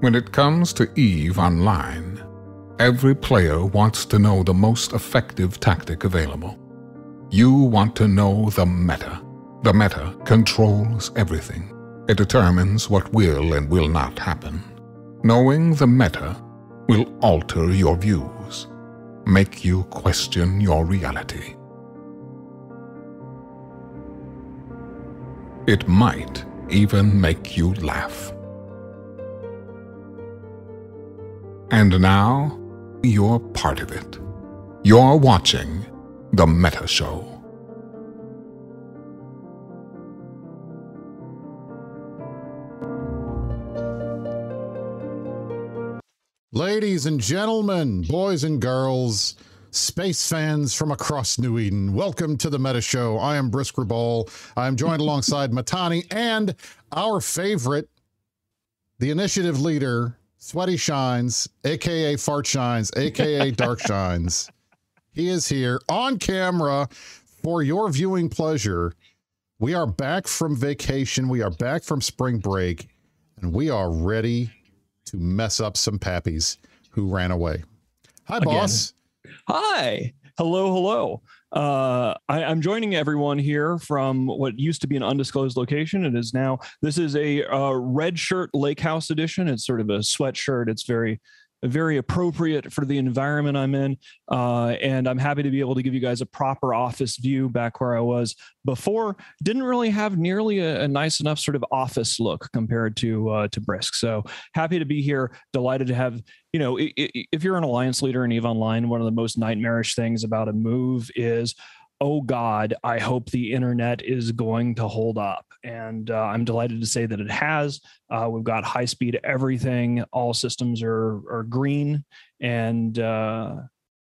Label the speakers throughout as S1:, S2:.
S1: When it comes to EVE Online, every player wants to know the most effective tactic available. You want to know the meta. The meta controls everything. It determines what will and will not happen. Knowing the meta will alter your views, make you question your reality. It might even make you laugh. And now, you're part of it. You're watching The Meta Show.
S2: Ladies and gentlemen, boys and girls, space fans from across New Eden, welcome to the Meta Show. I am Brisc Rubal. I am joined alongside Mittani and our favorite, the initiative leader, Sweaty Shines, aka Fart Shines, aka Dark Shines. He is here on camera for your viewing pleasure. We are back from vacation. We are back from spring break, and we are ready to mess up some PAPIs who ran away. Hi,
S3: Again.
S2: boss.
S3: Hi. Hello, hello. Uh, I, I'm joining everyone here from what used to be an undisclosed location. It is now, this is a uh, red shirt lake house edition. It's sort of a sweatshirt. It's very, very appropriate for the environment I'm in. Uh, and I'm happy to be able to give you guys a proper office view back where I was before. Didn't really have nearly a, a nice enough sort of office look compared to uh, to Brisc. So happy to be here. Delighted to have you know, if you're an alliance leader in Eve Online, one of the most nightmarish things about a move is, oh God, I hope the internet is going to hold up. And uh, I'm delighted to say that it has. Uh, we've got high speed everything. All systems are are green, and uh,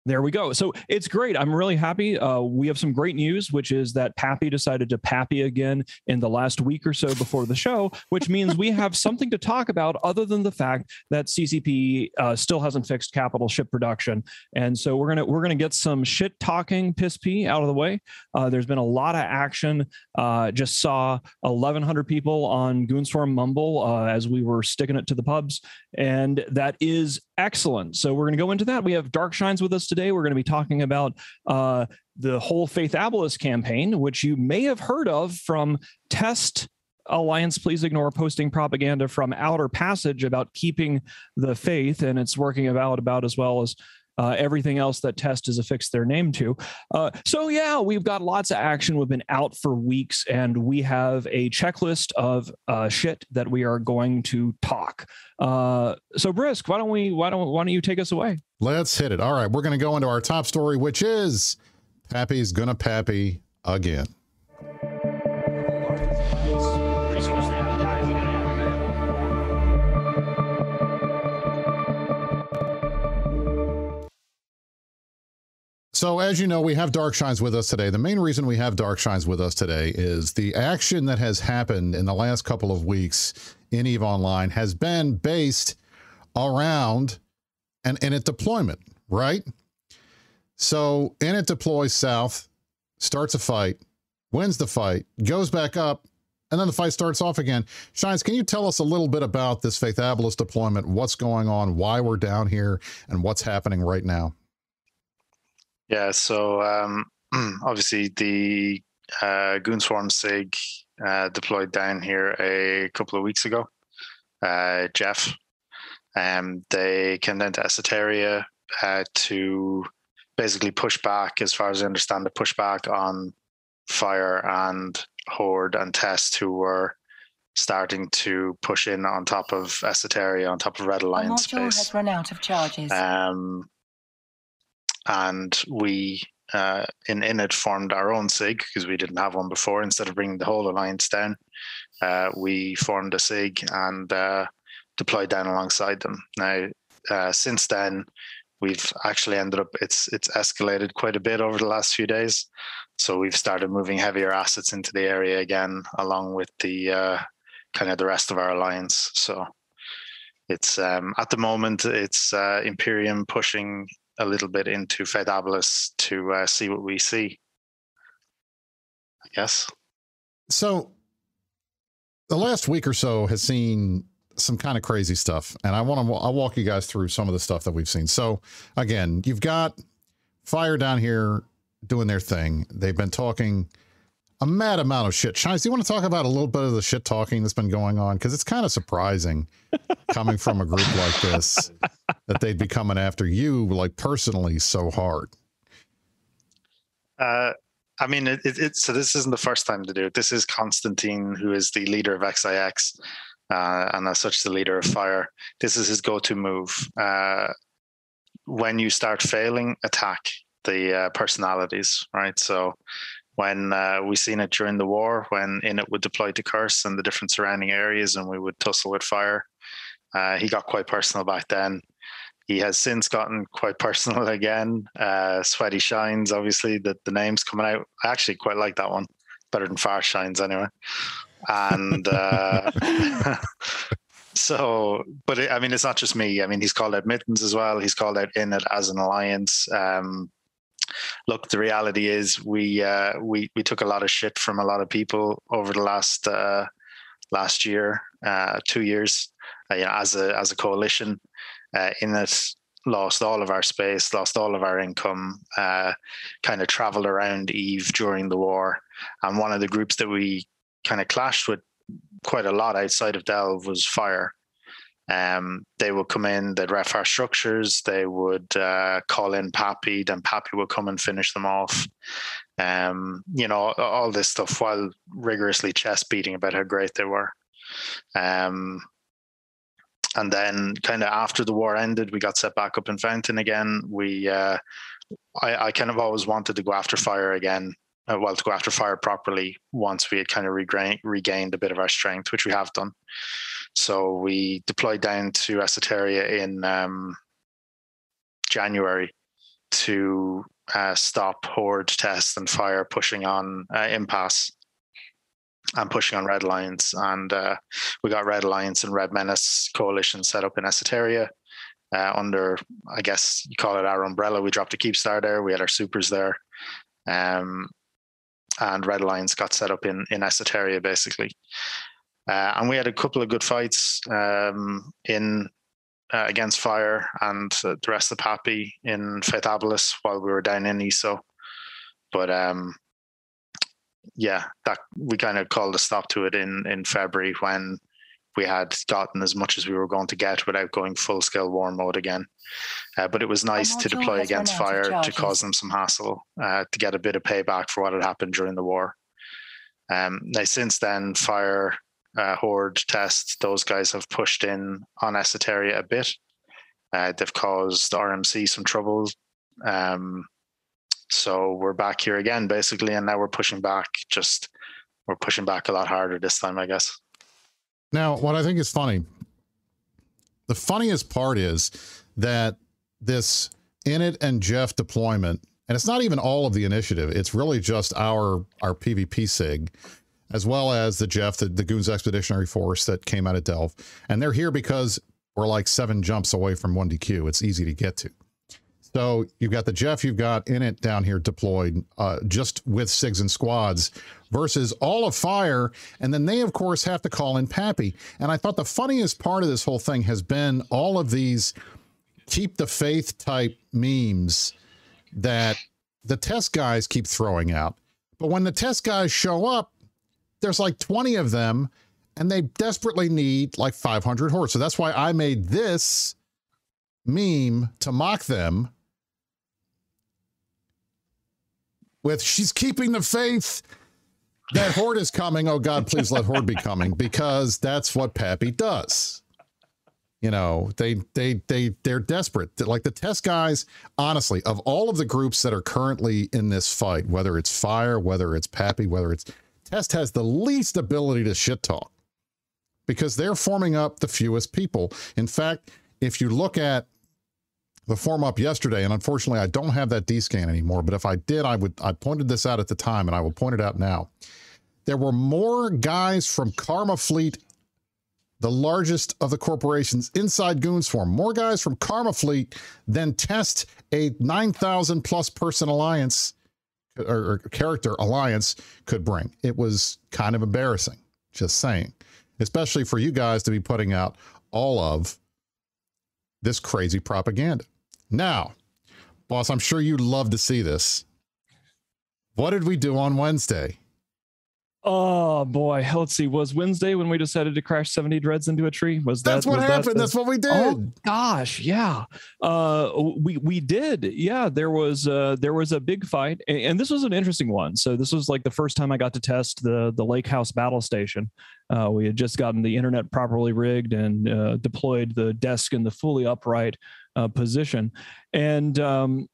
S3: there we go. So it's great. I'm really happy. Uh, we have some great news, which is that PAPI decided to PAPI again in the last week or so before the show, which means we have something to talk about other than the fact that CCP uh, still hasn't fixed capital ship production. And so we're gonna we're gonna get some shit talking piss pee out of the way. Uh, there's been a lot of action. Uh, just saw 1,100 people on Goonswarm Mumble uh, as we were sticking it to the pubs, and that is excellent. So we're gonna go into that. We have Dark Shines with us today. We're gonna be talking about uh, the whole Feythabolis campaign, which you may have heard of from Test Alliance, please ignore posting propaganda from Outer Passage about keeping the faith, and it's working about as well as uh, everything else that Test has affixed their name to. Uh, so yeah, we've got lots of action. We've been out for weeks, and we have a checklist of uh, shit that we are going to talk. Uh, so Brisc, why don't we? Why don't Why don't you take us away?
S2: Let's hit it. All right, we're going to go into our top story, which is PAPI's gonna PAPI again. So, as you know, we have Dark Shines with us today. The main reason we have Dark Shines with us today is the action that has happened in the last couple of weeks in EVE Online has been based around an Init deployment, right? So, Init deploys south, starts a fight, wins the fight, goes back up, and then the fight starts off again. Shines, can you tell us a little bit about this Feythabolis deployment, what's going on, why we're down here, and what's happening right now?
S4: Yeah, so um, obviously the uh, Goonswarm SIG uh, deployed down here a couple of weeks ago. Uh, GEF, um, they came down to Esoteria uh, to basically push back, as far as I understand, the push back on Fire and Horde and Test, who were starting to push in on top of Esoteria, on top of Red
S5: The
S4: Alliance
S5: module
S4: space.
S5: has run out of charges.
S4: Um, and we uh, in Init formed our own SIG because we didn't have one before. Instead of bringing the whole alliance down, uh, we formed a SIG and uh, deployed down alongside them. Now, uh, since then, we've actually ended up it's it's escalated quite a bit over the last few days. So we've started moving heavier assets into the area again, along with the uh, kind of the rest of our alliance. So it's um, at the moment it's uh, Imperium pushing a little bit into Feythabolis to uh, see what we see. I guess.
S2: So, the last week or so has seen some kind of crazy stuff, and I want to. I'll walk you guys through some of the stuff that we've seen. So again, you've got Fire down here doing their thing. They've been talking a mad amount of shit. Shines, do you want to talk about a little bit of the shit talking that's been going on? Because it's kind of surprising coming from a group like this that they'd be coming after you, like personally, so hard.
S4: Uh, I mean, it, it, it, so this isn't the first time to do it. This is Constantine, who is the leader of XIX, uh, and as such, the leader of Fire. This is his go-to move. Uh, when you start failing, attack the uh, personalities, right? So when uh, we seen it during the war, when Init would deploy to Curse and the different surrounding areas, and we would tussle with fire. Uh, he got quite personal back then. He has since gotten quite personal again. Uh, Sweaty Shines, obviously, that the name's coming out. I actually quite like that one. Better than Far Shines, anyway. And uh, so, but it, I mean, it's not just me. I mean, he's called out Mittens as well. He's called out Init as an alliance. Um, look, the reality is we uh, we we took a lot of shit from a lot of people over the last uh, last year, uh, two years, uh, you know, as a as a coalition. Uh, Init lost all of our space, lost all of our income, uh, kind of traveled around Eve during the war, and one of the groups that we kind of clashed with quite a lot outside of Delve was Fire. Um, they would come in, they'd ref our structures, they would uh, call in PAPI, then PAPI would come and finish them off. Um, you know, all this stuff while rigorously chest beating about how great they were. Um, and then, kind of after the war ended, we got set back up in Fountain again. We, uh, I, I kind of always wanted to go after fire again uh, well, to go after fire properly once we had kind of regained, regained a bit of our strength, which we have done. So we deployed down to Esoteria in um, January to uh, stop Horde test and fire pushing on uh, Impass and pushing on Red Alliance. And uh, we got Red Alliance and Red Menace coalition set up in Esoteria. Uh, under, I guess you call it our umbrella. We dropped a Keepstar there. We had our supers there. Um, and Red Alliance got set up in in Esoteria basically. Uh, and we had a couple of good fights um, in uh, against Fire and the rest of PAPI in Feythabolis while we were down in ESO. But um, yeah, that we kind of called a stop to it in in February when we had gotten as much as we were going to get without going full scale war mode again. Uh, but it was nice to deploy against fire to cause them some hassle uh, to get a bit of payback for what had happened during the war. Um, now, since then, fire, uh, horde, test, those guys have pushed in on Esoteria a bit. Uh, they've caused RMC some trouble. Um, so we're back here again, basically, and now we're pushing back. Just we're pushing back a lot harder this time, I guess.
S2: Now, what I think is funny, the funniest part is that this Init and GEF deployment, and it's not even all of the initiative, it's really just our our PvP SIG, as well as the GEF, the, the Goons Expeditionary Force that came out of Delve. And they're here because we're like seven jumps away from 1DQ. It's easy to get to. So you've got the GEF, you've got Init down here deployed uh, just with SIGs and squads versus all of fire. And then they, of course, have to call in PAPI. And I thought the funniest part of this whole thing has been all of these keep the faith type memes that the test guys keep throwing out. But when the test guys show up, there's like 20 of them and they desperately need like 500 horse. So that's why I made this meme to mock them with she's keeping the faith. That horde is coming. Oh God, please let horde be coming because that's what PAPI does. You know, they they they they're desperate. Like the test guys, honestly, of all of the groups that are currently in this fight, whether it's Fire, whether it's PAPI, whether it's Test has the least ability to shit talk because they're forming up the fewest people. In fact, if you look at the form up yesterday, and unfortunately I don't have that D scan anymore, but if I did, I would I pointed this out at the time and I will point it out now. There were more guys from Karma Fleet, the largest of the corporations inside Goonswarm, more guys from Karma Fleet than test a 9,000 plus person alliance or, or character alliance could bring. It was kind of embarrassing, just saying. especially for you guys to be putting out all of this crazy propaganda. Now, boss, I'm sure you'd love to see this. What did we do on Wednesday?
S3: Oh boy, let's see. Was Wednesday when we decided to crash 70 dreads into a tree? Was that
S2: That's what
S3: that
S2: happened.
S3: the-
S2: That's what we did.
S3: Oh gosh, yeah. Uh we we did. Yeah, there was uh there was a big fight and, and this was an interesting one. So this was like the first time I got to test the the Lake House battle station. Uh we had just gotten the internet properly rigged and uh, deployed the desk in the fully upright uh, position. And um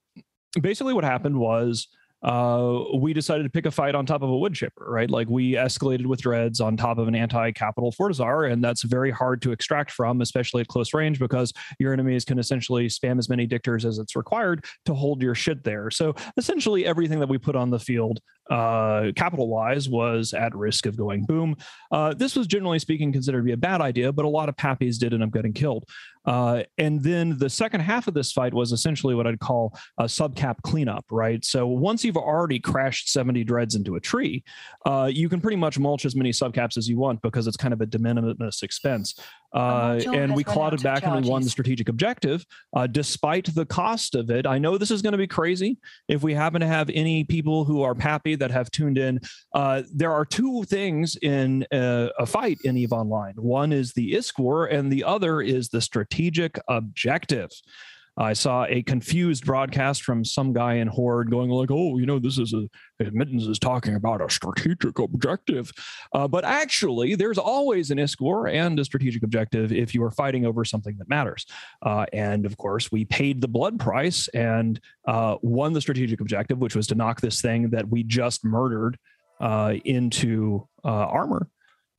S3: basically what happened was uh, we decided to pick a fight on top of a wood chipper, right? Like we escalated with dreads on top of an anti-capital Fortizar, and that's very hard to extract from, especially at close range, because your enemies can essentially spam as many dictors as it's required to hold your shit there. So essentially, everything that we put on the field, uh, capital-wise, was at risk of going boom. Uh, this was generally speaking considered to be a bad idea, but a lot of PAPIs did end up getting killed. Uh, and then the second half of this fight was essentially what I'd call a subcap cleanup, right? So once you've already crashed 70 dreads into a tree, uh, you can pretty much mulch as many subcaps as you want because it's kind of a de minimis expense. Uh, and we it back and we won the strategic objective, uh, despite the cost of it. I know this is going to be crazy. If we happen to have any people who are PAPI that have tuned in, uh, there are two things in uh, a fight in EVE Online. One is the ISK war, and the other is the strategic objective. I saw a confused broadcast from some guy in Horde going like, "Oh, you know, this is a Mittens is talking about a strategic objective," uh, but actually, there's always an ISK war and a strategic objective if you are fighting over something that matters. Uh, and of course, we paid the blood price and uh, won the strategic objective, which was to knock this thing that we just murdered uh, into uh, armor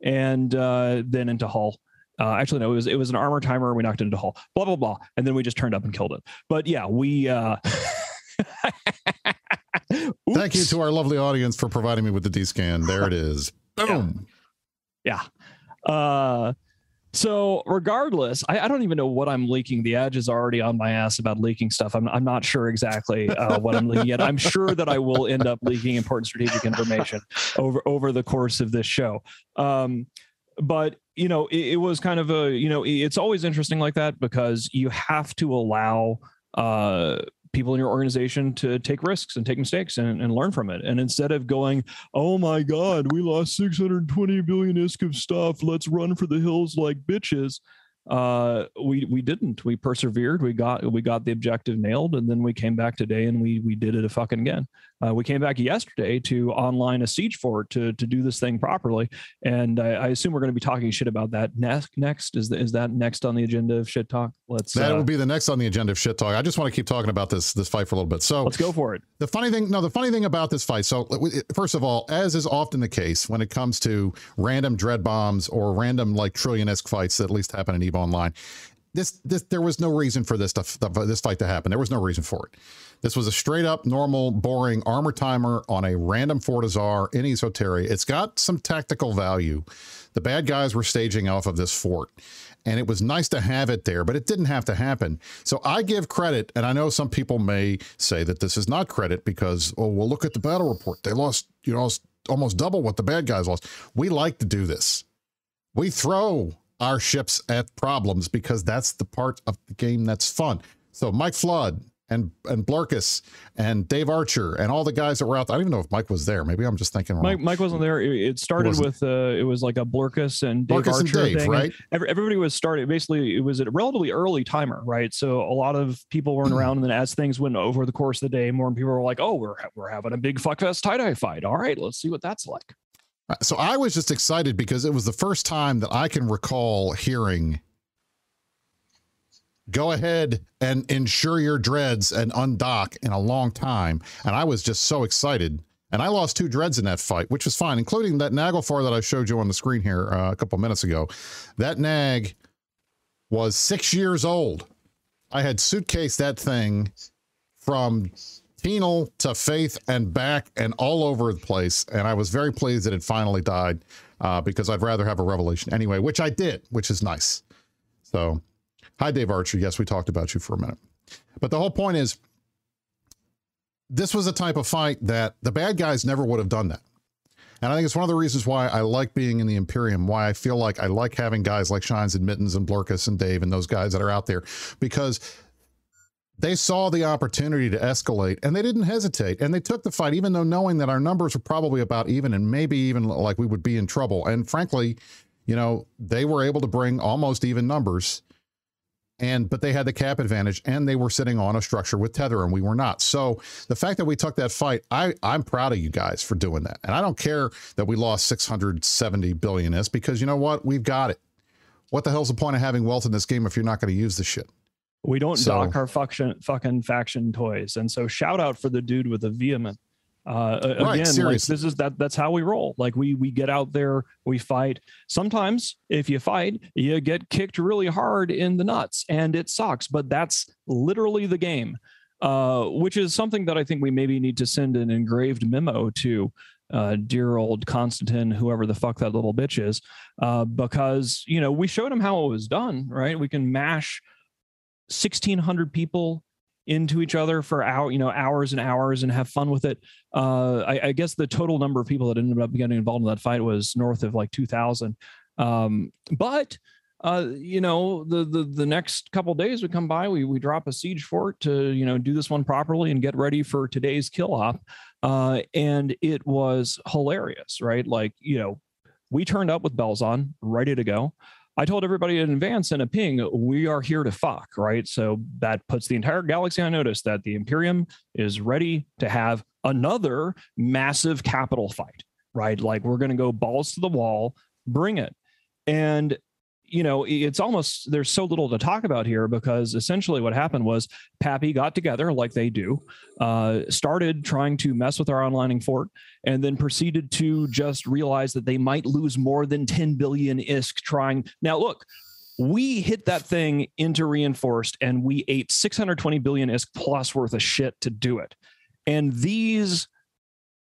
S3: and uh, then into hull. Uh, actually, no, it was it was an armor timer. We knocked it into hull. Blah blah blah, and then we just turned up and killed it. But yeah, we. Uh,
S2: Thank you to our lovely audience for providing me with the D scan. There it is. Boom.
S3: Yeah. Uh, so regardless, I, I don't even know what I'm leaking. The edge is already on my ass about leaking stuff. I'm, I'm not sure exactly uh, what I'm leaking yet. I'm sure that I will end up leaking important strategic information over over the course of this show. Um, but you know, it, it was kind of a you know, it's always interesting like that because you have to allow uh people in your organization to take risks and take mistakes and, and learn from it. And instead of going, oh my God, we lost 620 billion isk of stuff. Let's run for the hills like bitches. Uh, we we didn't. We persevered. We got we got the objective nailed, and then we came back today and we we did it a fucking again. Uh, we came back yesterday to online a siege fort to to do this thing properly, and I, I assume we're going to be talking shit about that next. Next is the, is that next on the agenda of shit talk? Let's
S2: That
S3: uh,
S2: will be the next on the agenda of shit talk. I just want to keep talking about this this fight for a little bit. So
S3: let's go for it.
S2: The funny thing, no, the funny thing about this fight. So, first of all, as is often the case when it comes to random dread bombs or random like trillion ISK fights that at least happen in Eve Online, this this there was no reason for this to, this fight to happen. There was no reason for it. This was a straight up normal, boring armor timer on a random Fortizar in Esoteria. It's got some tactical value. The bad guys were staging off of this fort and it was nice to have it there, but it didn't have to happen. So I give credit, and I know some people may say that this is not credit because, oh, well, look at the battle report. They lost, you know, almost double what the bad guys lost. We like to do this. We throw our ships at problems because that's the part of the game that's fun. So Mike Flood and and Blurkus and Dave Archer and all the guys that were out. There. I don't even know if Mike was there. Maybe I'm just thinking wrong.
S3: Mike, Mike wasn't there. It, started
S2: wasn't.
S3: with uh, it was like a Blarkus and Dave
S2: Blurkus and
S3: Archer
S2: Dave,
S3: thing.
S2: right?
S3: Every, everybody was starting. Basically, it was a relatively early timer, right? So a lot of people weren't around, and then as things went over the course of the day, more and people were like, "Oh, we're we're having a big fuckfest tie dye fight. All right, let's see what that's like."
S2: So I was just excited because it was the first time that I can recall hearing go ahead and insure your dreads and undock in a long time. And I was just so excited. And I lost two dreads in that fight, which was fine, including that Naglfar that I showed you on the screen here uh, a couple minutes ago. That nag was six years old. I had suitcased that thing from Penal to Faith and back and all over the place. And I was very pleased that it finally died uh, because I'd rather have a revelation anyway, which I did, which is nice. So, hi, Dave Archer. Yes, we talked about you for a minute. But the whole point is this was a type of fight that the bad guys never would have done that. And I think it's one of the reasons why I like being in the Imperium, why I feel like I like having guys like Shines and Mittens and Blurkus and Dave and those guys that are out there because they saw the opportunity to escalate and they didn't hesitate and they took the fight, even though knowing that our numbers were probably about even and maybe even like we would be in trouble. And frankly, you know, they were able to bring almost even numbers and but they had the cap advantage and they were sitting on a structure with tether and we were not. So the fact that we took that fight i i'm proud of you guys for doing that. And i don't care that we lost 670 billion is because you know what? We've got it. What the hell's the point of having wealth in this game if you're not going to use the shit
S3: we don't so, dock our fucking fucking faction toys. And so shout out for the dude with the vehement. Uh right, again like this is that that's how we roll. Like we we get out there we fight. Sometimes if you fight you get kicked really hard in the nuts and it sucks but that's literally the game. Uh which is something that i think we maybe need to send an engraved memo to uh, dear old Constantine, whoever the fuck that little bitch is, uh, because you know we showed him how it was done. Right, we can mash sixteen hundred people into each other for hour, you know, hours and hours and have fun with it. Uh, I, I, guess the total number of people that ended up getting involved in that fight was north of like 2,000. Um, but uh, you know, the the the next couple days we come by, we we drop a siege fort to you know do this one properly and get ready for today's kill op. Uh, and it was hilarious, right? Like you know, we turned up with bells on, ready to go. I told everybody in advance in a ping, we are here to fuck, right? So that puts the entire galaxy on notice that the Imperium is ready to have another massive capital fight, right? Like we're going to go balls to the wall, bring it. And you know, it's almost there's so little to talk about here because essentially what happened was Pappy got together like they do, uh, started trying to mess with our onlining fort, and then proceeded to just realize that they might lose more than 10 billion ISK trying. Now, look, we hit that thing into reinforced and we ate 620 billion ISK plus worth of shit to do it. And these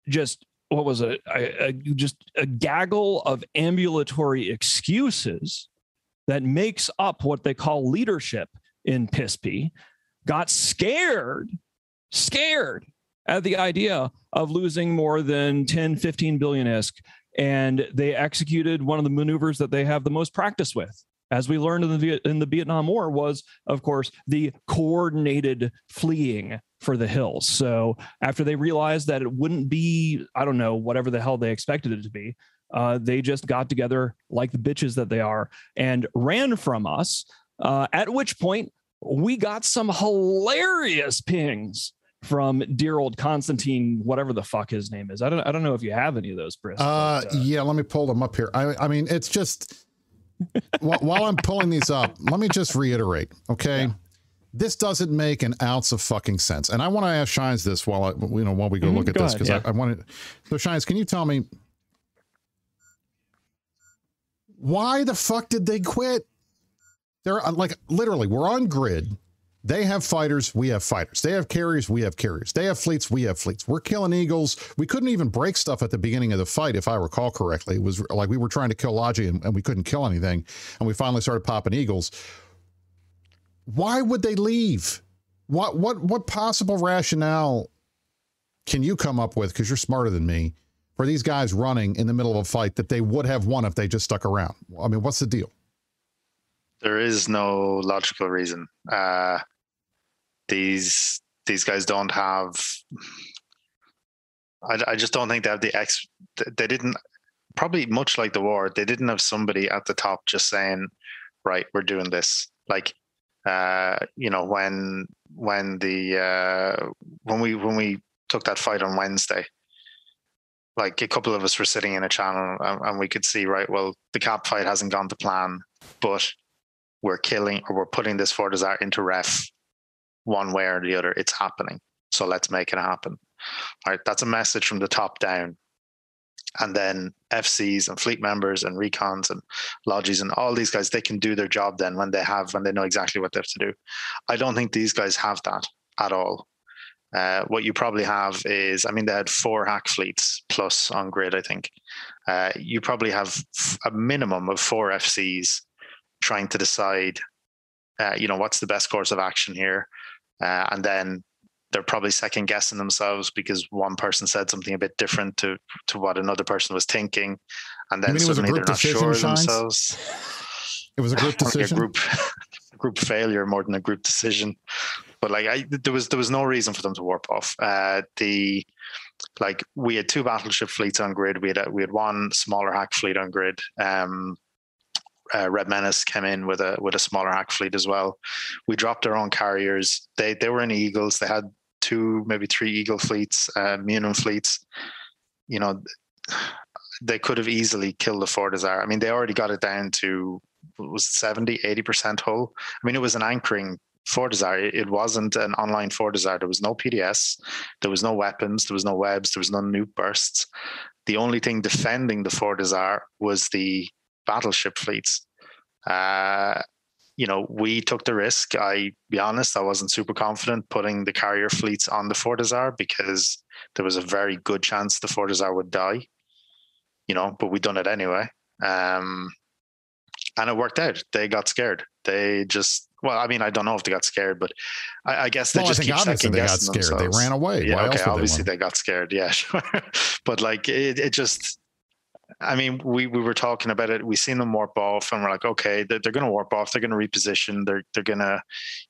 S3: just what was it? A, a, just a gaggle of ambulatory excuses that makes up what they call leadership in PISP got scared, scared at the idea of losing more than 10, 15 billion ISK. And they executed one of the maneuvers that they have the most practice with. As we learned in the, in the Vietnam War, was of course the coordinated fleeing for the hills. So after they realized that it wouldn't be, I don't know, whatever the hell they expected it to be, uh, they just got together like the bitches that they are and ran from us. Uh, at which point, we got some hilarious pings from dear old Constantine, whatever the fuck his name is. I don't, I don't know if you have any of those, Brisc.
S2: Uh, but, uh, yeah, let me pull them up here. I, I mean, it's just while, while, I'm pulling these up, let me just reiterate, okay? Yeah. This doesn't make an ounce of fucking sense, and I want to ask Shines this while I, you know, while we go mm-hmm, look at go this because yeah. I, I wanted. So, Shines, can you tell me why the fuck did they quit? They're uh, like literally, we're on grid. They have fighters, we have fighters. They have carriers, we have carriers. They have fleets, we have fleets. We're killing eagles. We couldn't even break stuff at the beginning of the fight, if I recall correctly. It was like we were trying to kill Logi and, and we couldn't kill anything. And we finally started popping eagles. Why would they leave? What what what possible rationale can you come up with? Because you're smarter than me for these guys running in the middle of a fight that they would have won if they just stuck around? I mean, what's the deal?
S4: There is no logical reason. Uh, these these guys don't have. I, I just don't think they have the ex. They didn't probably much like the war. They didn't have somebody at the top just saying, "Right, we're doing this." Like, uh, you know, when when the uh, when we when we took that fight on Wednesday, like a couple of us were sitting in a channel and, and, we could see right well the cap fight hasn't gone to plan but we're killing or we're putting this Fortizar into ref one way or the other. It's happening. So let's make it happen. All right that's a message from the top down. And then fcs and fleet members and recons and logis and all these guys they can do their job then when they have when they know exactly what they have to do. I don't think these guys have that at all uh, what you probably have is, I mean, they had four HAC fleets plus on grid, I think. Uh, you probably have a minimum of four FCs trying to decide, uh, you know, what's the best course of action here. Uh, and then they're probably second guessing themselves because one person said something a bit different to to what another person was thinking, and then suddenly they're not sure of themselves.
S2: It was a group decision.
S4: a group group failure more than a group decision. But like I, there was there was no reason for them to warp off. Uh, the like we had two battleship fleets on grid. We had a, we had one smaller HAC fleet on grid. Um, uh, Red Menace came in with a with a smaller HAC fleet as well. We dropped our own carriers. They they were in Eagles. They had two maybe three Eagle fleets, uh, Muninn fleets. You know, they could have easily killed the Fortizar. I mean, they already got it down to was 70, 80% hull. I mean, it was an anchoring Fortizar. It wasn't an online Fortizar. There was no PDS, there was no weapons, there was no webs, there was no nuke bursts. The only thing defending the Fortizar was the battleship fleets. Uh, you know, we took the risk. I be honest, I wasn't super confident putting the carrier fleets on the Fortizar because there was a very good chance the Fortizar would die. You know, but we done it anyway. Um, and it worked out. They got scared. They just well, I mean, I don't know if they got scared, but I, I guess they well, just keep second
S2: they got scared.
S4: Themselves.
S2: They ran away.
S4: Yeah,
S2: Why
S4: okay. Obviously, they, they, got scared. Yeah, sure. but like it, it just. I mean, we, we were talking about it. We seen them warp off, and we're like, okay, they're, they're going to warp off. They're going to reposition. They're they're going to,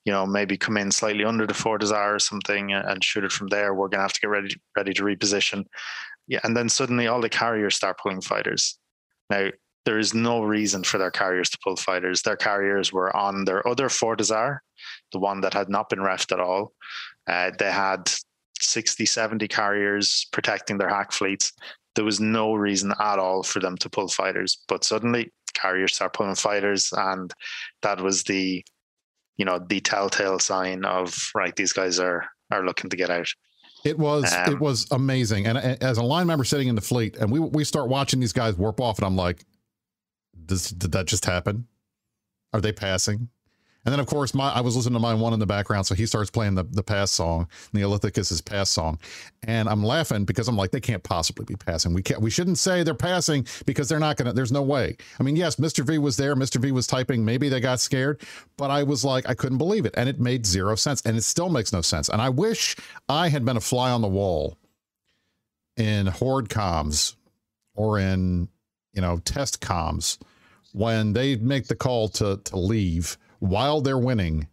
S4: you know, maybe come in slightly under the Fortizar or something and shoot it from there. We're going to have to get ready ready to reposition. Yeah, and then suddenly all the carriers start pulling fighters. Now there is no reason for their carriers to pull fighters. Their carriers were on their other Fortizar, the one that had not been refed at all. Uh, they had 60, 70 carriers protecting their HAC fleets. There was no reason at all for them to pull fighters. But suddenly, carriers start pulling fighters, and that was the, you know, the telltale sign of right. These guys are are looking to get out.
S2: It was um, it was amazing, and as a line member sitting in the fleet, and we we start watching these guys warp off, and I'm like, does, did that just happen? Are they passing? And then, of course, my I was listening to my one in the background, so he starts playing the the pass song, Neolithicus's pass song, and I'm laughing because I'm like, they can't possibly be passing. We can't. We shouldn't say they're passing because they're not gonna. There's no way. I mean, yes, Mr. V was there. Mr. V was typing. Maybe they got scared, but I was like, I couldn't believe it, and it made zero sense, and it still makes no sense. And I wish I had been a fly on the wall in Horde comms or in you know test comms when they make the call to to leave while they're winning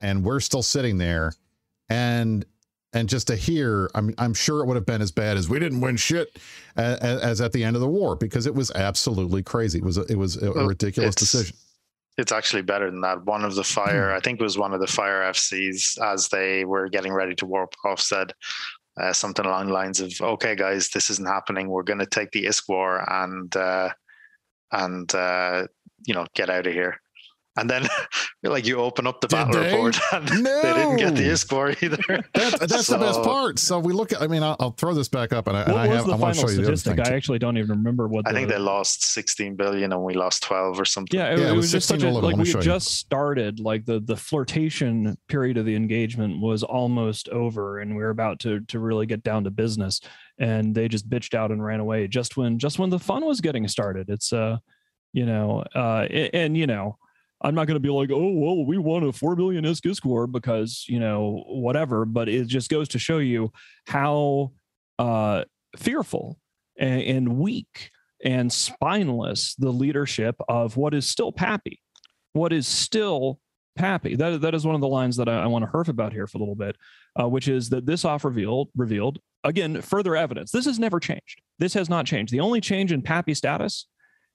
S2: and we're still sitting there and and just to hear i'm i'm sure it would have been as bad as we didn't win shit as, as at the end of the war because it was absolutely crazy. It was a, it was a, well, ridiculous decision.
S4: It's actually better than that. One of the fire i think it was one of the fire fcs as they were getting ready to warp off said uh, something along the lines of okay guys this isn't happening we're going to take the ISK war and uh, and uh, you know get out of here. And then, like you open up the Did battle they? report, and no. they didn't get the ISK war either.
S2: That, that's so, the best part. So we look at. I mean, I'll, I'll throw this back up, and I,
S3: what
S2: and I
S3: have. I want to show you the statistic. I actually don't even remember what.
S4: I the, think they lost 16 billion, and we lost 12 or something.
S3: Yeah, it, yeah, it, it was, was just such a like we just started. Like the the flirtation period of the engagement was almost over, and we are about to to really get down to business. And they just bitched out and ran away just when just when the fun was getting started. It's uh, you know, uh, and, and you know I'm not going to be like, oh, well, we won a 4 billion ISK score because, you know, whatever. But it just goes to show you how uh, fearful and, and weak and spineless the leadership of what is still PAPI, what is still PAPI. That, that is one of the lines that I, I want to herf about here for a little bit, uh, which is that this off revealed, revealed, again, further evidence. This has never changed. This has not changed. The only change in PAPI status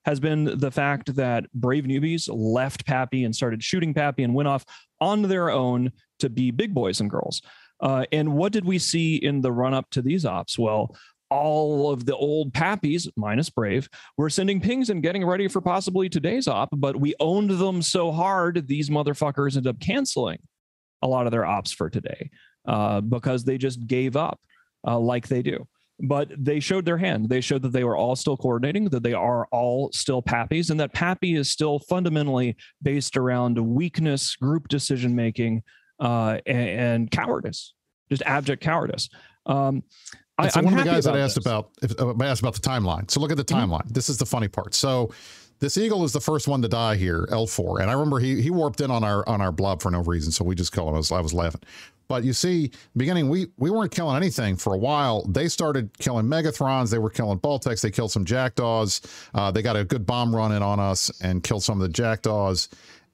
S3: has been the fact that brave newbies left PAPI and started shooting PAPI and went off on their own to be big boys and girls. Uh, and what did we see in the run up to these ops? Well, all of the old PAPIs, minus Brave, were sending pings and getting ready for possibly today's op, but we owned them so hard, these motherfuckers ended up canceling a lot of their ops for today uh, because they just gave up uh, like they do but they showed their hand. They showed that they were all still coordinating, that they are all still PAPIs, and that PAPI is still fundamentally based around weakness, group decision making, uh, and, and, cowardice, just abject cowardice. Um,
S2: I, so one of the guys that asked this. about if, uh, asked about the timeline. So look at the mm-hmm. timeline. Mm-hmm. This is the funny part. So this eagle is the first one to die here, L4. And I remember he he warped in on our on our blob for no reason, so we just killed him. I was, I was laughing. But you see, beginning we we weren't killing anything for a while. They started killing Megathrons. They were killing Baltecs. They killed some Jackdaws. Uh, they got a good bomb run in on us and killed some of the Jackdaws.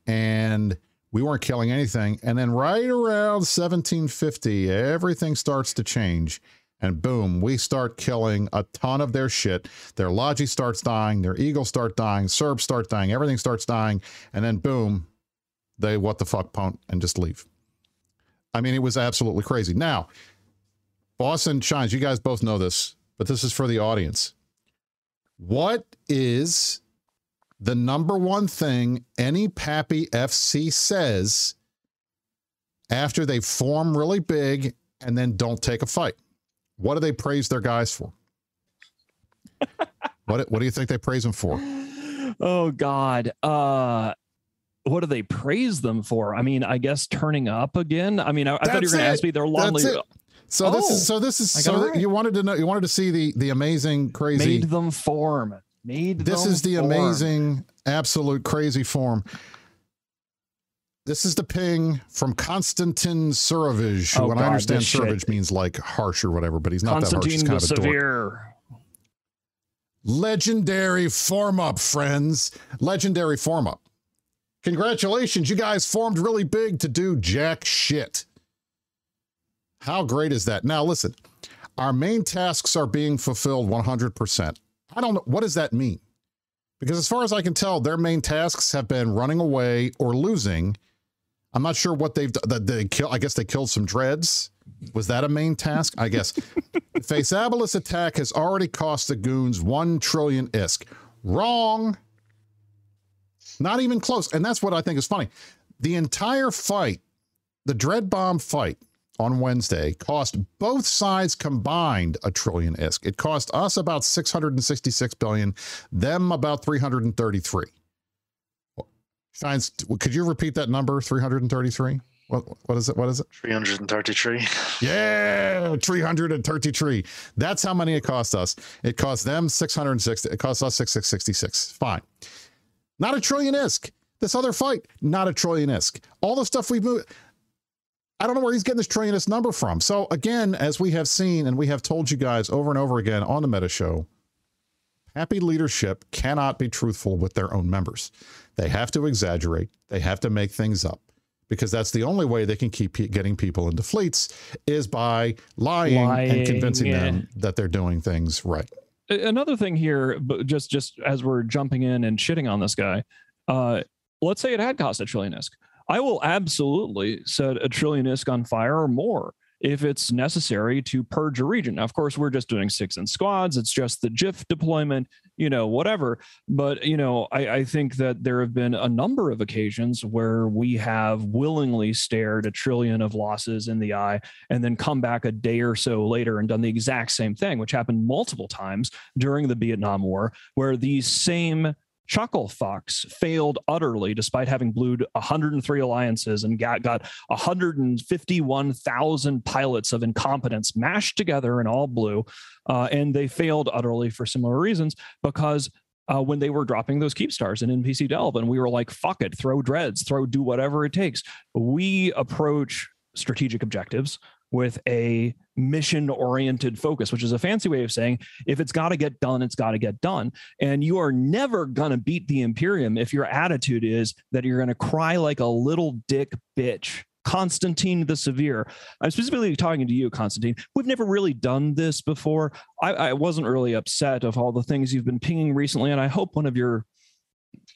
S2: And we weren't killing anything. And then right around 1750, everything starts to change. And boom, we start killing a ton of their shit. Their Logi starts dying, their Eagles start dying, Cerbs start dying, everything starts dying. And then boom, they what the fuck punt and just leave. I mean, it was absolutely crazy. Now, Boston Shines, you guys both know this, but this is for the audience. What is the number one thing any PAPI FC says after they form really big and then don't take a fight? What do they praise their guys for? what what do you think they praise them for?
S3: Oh God. Uh what do they praise them for? I mean, I guess turning up again. I mean, I, I thought you were going to ask me their long
S2: leave. So oh, this is so this is oh. so right. you wanted to know you wanted to see the the amazing crazy
S3: made them form made
S2: this is the form. amazing absolute crazy form. This is the ping from Konstantin Surovich, oh, who, oh, when God, I understand Surovich means like harsh or whatever, but he's not that harsh. He's kind of a severe. dork. Legendary form up, friends. Legendary form up. Congratulations, you guys formed really big to do jack shit. How great is that? Now, listen, our main tasks are being fulfilled 100%. I don't know. What does that mean? Because as far as I can tell, their main tasks have been running away or losing. I'm not sure what they've done. They kill. I guess they killed some dreads. Was that a main task? I guess. the Feythabolis attack has already cost the goons one trillion isk. Wrong. Not even close. And that's what I think is funny. The entire fight, the Dread Bomb fight on Wednesday, cost both sides combined a trillion isk. It cost us about 666 billion, them about 333. Shines, could you repeat that number? 333? What, what is it? What is it?
S4: 333.
S2: Yeah, 333. That's how many it cost us. It cost them 660. It cost us 666. Fine. Not a trillion isk. This other fight, not a trillion isk. All the stuff we've moved. I don't know where he's getting this trillion isk number from. So again, as we have seen and we have told you guys over and over again on the Meta Show, happy leadership cannot be truthful with their own members. They have to exaggerate. They have to make things up because that's the only way they can keep getting people into fleets is by lying, lying and convincing yeah. them that they're doing things right
S3: another thing here, but just just as we're jumping in and shitting on this guy, uh, let's say it had cost a trillion isk. I will absolutely set a trillion isk on fire or more if it's necessary to purge a region. Now, of course, we're just doing six in squads. It's just the GEF deployment, you know, whatever. But, you know, I, I, think that there have been a number of occasions where we have willingly stared a trillion of losses in the eye and then come back a day or so later and done the exact same thing, which happened multiple times during the Vietnam War, where these same Chuckle Fox failed utterly despite having blued 103 alliances and got, got 151,000 pilots of incompetence mashed together and all blue. Uh, and they failed utterly for similar reasons because uh, when they were dropping those keep stars in NPC Delve. And we were like, fuck it, throw dreads, throw, do whatever it takes. We approach strategic objectives with a mission oriented focus, which is a fancy way of saying if it's got to get done, it's got to get done. And you are never going to beat the Imperium if your attitude is that you're going to cry like a little dick bitch. Constantine the Severe. I'm specifically talking to you, Constantine. We've never really done this before. I, I wasn't really upset of all the things you've been pinging recently, and I hope one of your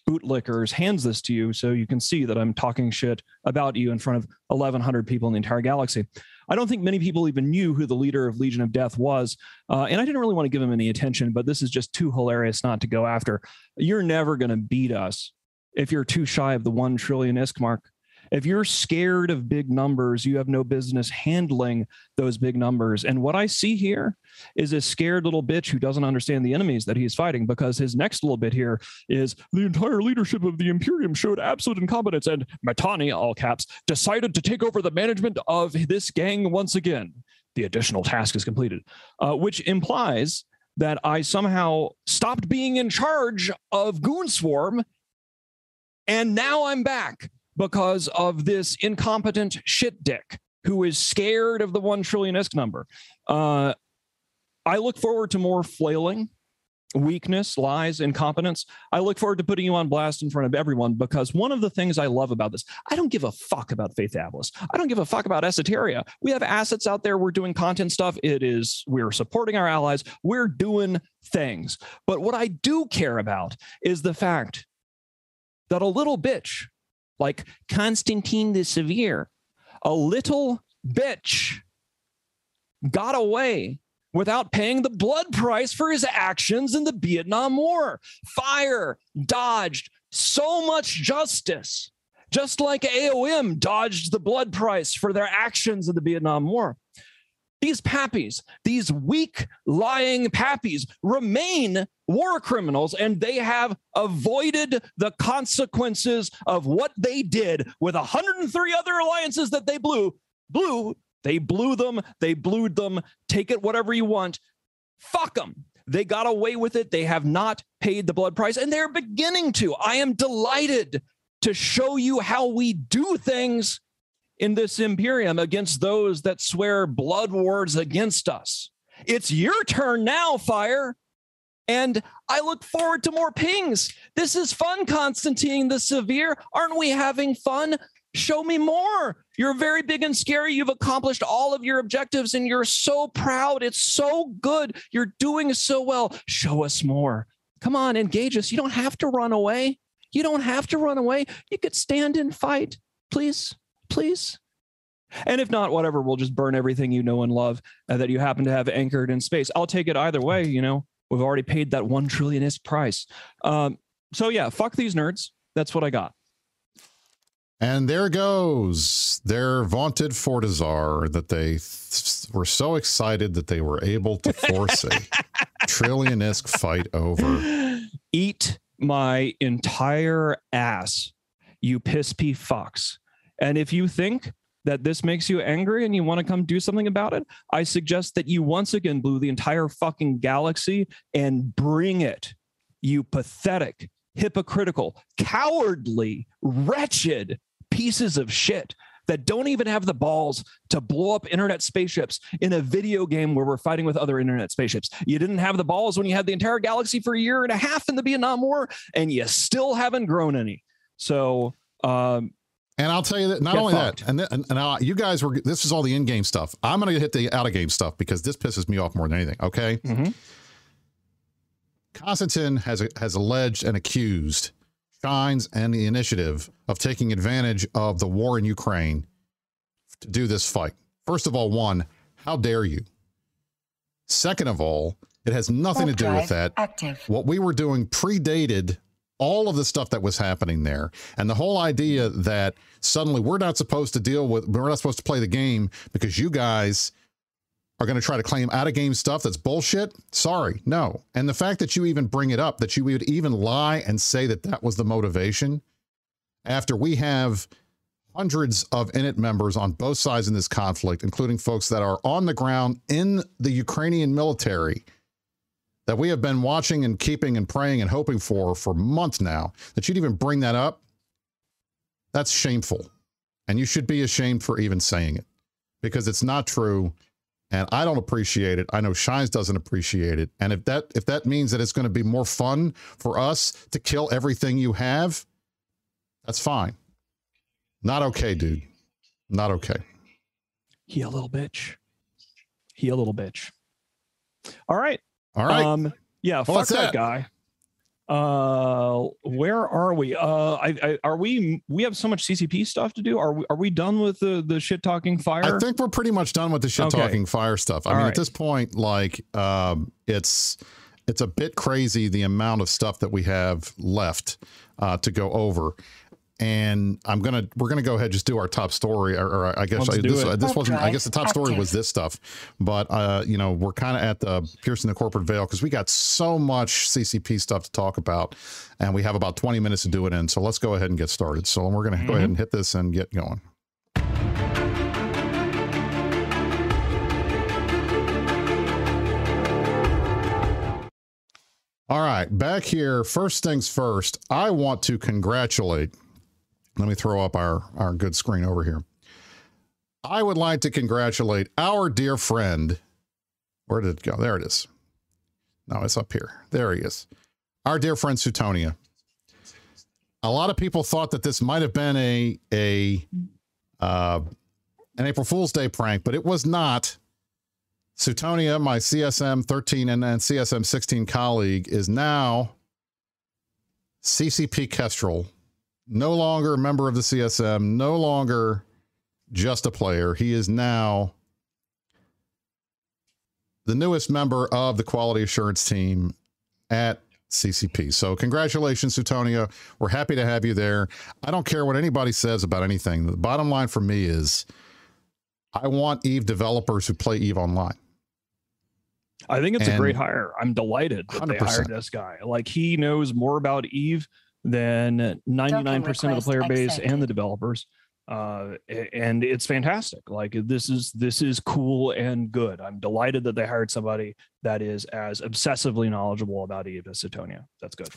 S3: bootlickers hands this to you so you can see that I'm talking shit about you in front of 1,100 people in the entire galaxy. I don't think many people even knew who the leader of Legion of Death was. Uh, and I didn't really want to give him any attention, but this is just too hilarious not to go after. You're never going to beat us if you're too shy of the 1 trillion ISK mark. If you're scared of big numbers, you have no business handling those big numbers. And what I see here is a scared little bitch who doesn't understand the enemies that he's fighting because his next little bit here is the entire leadership of the Imperium showed absolute incompetence and Mittani, all caps, decided to take over the management of this gang once again. The additional task is completed, uh, which implies that I somehow stopped being in charge of Goon Swarm. And now I'm back because of this incompetent shit dick who is scared of the 1 trillion ISK number. Uh, I look forward to more flailing weakness, lies, incompetence. I look forward to putting you on blast in front of everyone because one of the things I love about this, I don't give a fuck about Faith Atlas. I don't give a fuck about Esoteria. We have assets out there. We're doing content stuff. It is, we're supporting our allies. We're doing things. But what I do care about is the fact that a little bitch like Constantine the Severe, a little bitch got away without paying the blood price for his actions in the Vietnam War. Fire, dodged so much justice, just like AOM dodged the blood price for their actions in the Vietnam War. These PAPIs, these weak, lying PAPIs, remain war criminals and they have avoided the consequences of what they did with 103 other alliances that they blew. Blew they blew them, they blued them. Take it whatever you want. Fuck them. They got away with it. They have not paid the blood price, and they're beginning to. I am delighted to show you how we do things in this Imperium against those that swear blood wars against us. It's your turn now, Fire. And I look forward to more pings. This is fun, Constantine the Severe. Aren't we having fun? Show me more. You're very big and scary. You've accomplished all of your objectives and you're so proud. It's so good. You're doing so well. Show us more. Come on, engage us. You don't have to run away. You don't have to run away. You could stand and fight. Please, please. And if not, whatever, we'll just burn everything you know and love uh, that you happen to have anchored in space. I'll take it either way. You know, we've already paid that one trillion ISK price. Um, so yeah, fuck these nerds. That's what I got.
S2: And there goes their vaunted Fortizar that they th- were so excited that they were able to force a trillion isk fight over.
S3: Eat my entire ass, you piss pee fucks. And if you think that this makes you angry and you want to come do something about it, I suggest that you once again blue the entire fucking galaxy and bring it, you pathetic, hypocritical, cowardly, wretched pieces of shit that don't even have the balls to blow up internet spaceships in a video game where we're fighting with other internet spaceships. You didn't have the balls when you had the entire galaxy for a year and a half in the Vietnam War, and you still haven't grown any. So, um,
S2: and I'll tell you that not only fucked. that, and, th- and, and uh, you guys were, this is all the in game stuff. I'm going to hit the out of game stuff because this pisses me off more than anything. Okay. Mm-hmm. Constantine has, has alleged and accused Shines and the initiative of taking advantage of the war in Ukraine to do this fight. First of all, one, how dare you? Second of all, it has nothing to do with that. Active. What we were doing predated all of the stuff that was happening there. And the whole idea that suddenly we're not supposed to deal with, we're not supposed to play the game because you guys are going to try to claim out of game stuff that's bullshit. Sorry, no. And the fact that you even bring it up, that you would even lie and say that that was the motivation after we have hundreds of Init members on both sides in this conflict, including folks that are on the ground in the Ukrainian military that we have been watching and keeping and praying and hoping for for months now, that you'd even bring that up, that's shameful. And you should be ashamed for even saying it because it's not true and I don't appreciate it. I know Shines doesn't appreciate it. And if that if that means that it's going to be more fun for us to kill everything you have, that's fine. Not okay, dude. Not okay.
S3: He a little bitch. He a little bitch. All right.
S2: All right.
S3: Um, yeah, well, fuck that, that guy. Uh where are we? Uh I, I, are we we have so much ccp stuff to do. Are we are we done with the the shit talking fire?
S2: I think we're pretty much done with the shit talking okay. fire stuff. I All mean right. at this point like um it's it's a bit crazy the amount of stuff that we have left uh to go over and I'm gonna we're gonna go ahead and just do our top story, or, or I guess I, this, uh, this wasn't. I guess the top story was this stuff, but uh, you know we're kind of at the piercing the corporate veil because we got so much CCP stuff to talk about, and we have about 20 minutes to do it in. So let's go ahead and get started. So we're gonna mm-hmm. go ahead and hit this and get going. All right, back here. First things first, I want to congratulate. Let me throw up our, our good screen over here. I would like to congratulate our dear friend. Where did it go? There it is. No, it's up here. There he is. Our dear friend Suitonia. A lot of people thought that this might have been a a uh, an April Fool's Day prank, but it was not. Suitonia, my CSM 13 and, and CSM 16 colleague, is now CCP Kestrel, no longer a member of the CSM, no longer just a player. He is now the newest member of the quality assurance team at CCP. So, congratulations, Suitonia. We're happy to have you there. I don't care what anybody says about anything. The bottom line for me is I want Eve developers who play Eve Online.
S3: I think it's
S2: And-
S3: a great hire. I'm delighted that they
S2: 100%.
S3: hired this guy. Like he knows more about Eve than 99% of the player base
S5: accepted.
S3: and the developers. Uh, and it's fantastic. Like this is this is cool and good. I'm delighted that they hired somebody that is as obsessively knowledgeable about Eve as Suitonia. That's good.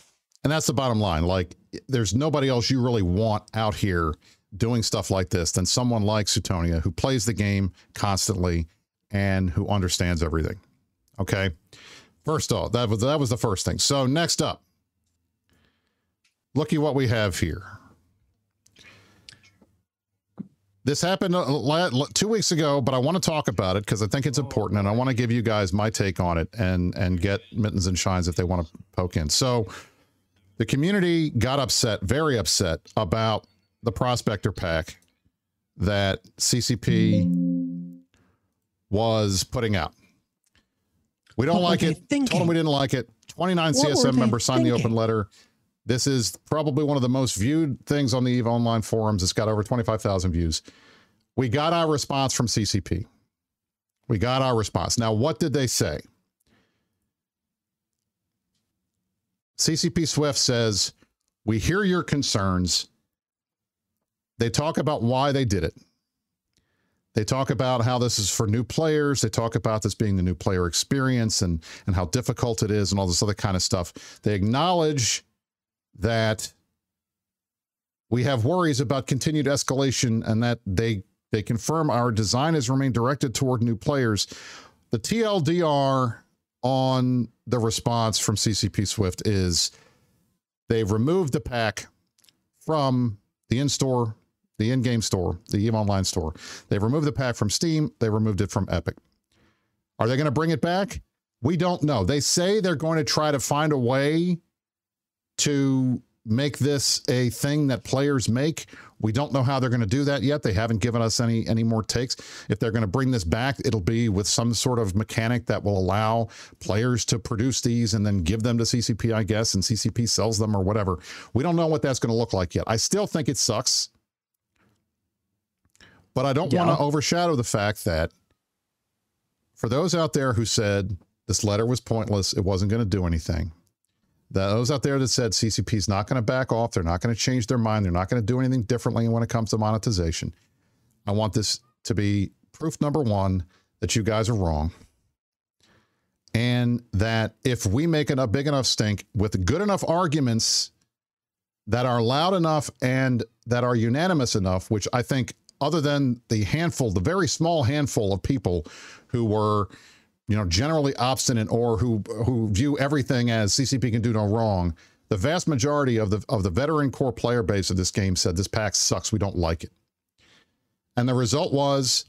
S2: And that's the bottom line. Like, there's nobody else you really want out here doing stuff like this than someone like Suitonia who plays the game constantly and who understands everything. Okay. First off, that was that was the first thing. So next up, looky what we have here. This happened uh, two weeks ago, but I want to talk about it because I think it's important, and I want to give you guys my take on it, and and get mittens and shines if they want to poke in. So, the community got upset, very upset about the prospector pack that CCP was putting out. We don't
S3: What
S2: like it. Told them we didn't like it. 29
S3: What
S2: CSM members signed the open letter. This is probably one of the most viewed things on the EVE Online forums. It's got over 25,000 views. We got our response from CCP. We got our response. Now, what did they say? CCP Swift says, We hear your concerns. They talk about why they did it. They talk about how this is for new players. They talk about this being the new player experience and, and how difficult it is and all this other kind of stuff. They acknowledge that we have worries about continued escalation and that they they confirm our design has remained directed toward new players. The TLDR on the response from CCP Swift is they've removed the pack from the in-store, the in-game store, the EVE Online store. They've removed the pack from Steam. They removed it from Epic. Are they going to bring it back? We don't know. They say they're going to try to find a way to make this a thing that players make. We don't know how they're going to do that yet. They haven't given us any any more takes. If they're going to bring this back, it'll be with some sort of mechanic that will allow players to produce these and then give them to CCP, I guess, and CCP sells them or whatever. We don't know what that's going to look like yet. I still think it sucks. But I don't
S3: Yeah.
S2: want to overshadow the fact that for those out there who said this letter was pointless, it wasn't going to do anything, those out there that said CCP is not going to back off, they're not going to change their mind, they're not going to do anything differently when it comes to monetization. I want this to be proof number one that you guys are wrong. And that if we make a big enough stink with good enough arguments that are loud enough and that are unanimous enough, which I think, other than the handful, the very small handful of people who were, you know, generally obstinate or who who view everything as CCP can do no wrong, the vast majority of the of the veteran core player base of this game said this pack sucks. We don't like it. And the result was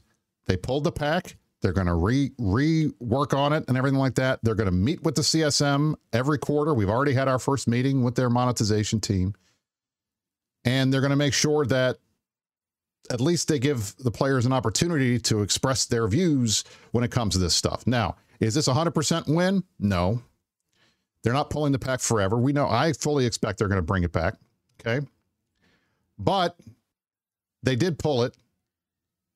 S2: they pulled the pack. They're going to re rework on it and everything like that. They're going to meet with the CSM every quarter. We've already had our first meeting with their monetization team. And they're going to make sure that at least they give the players an opportunity to express their views when it comes to this stuff. Now, is this a 100% win? No. They're not pulling the pack forever. We know, I fully expect they're going to bring it back. Okay. But they did pull it.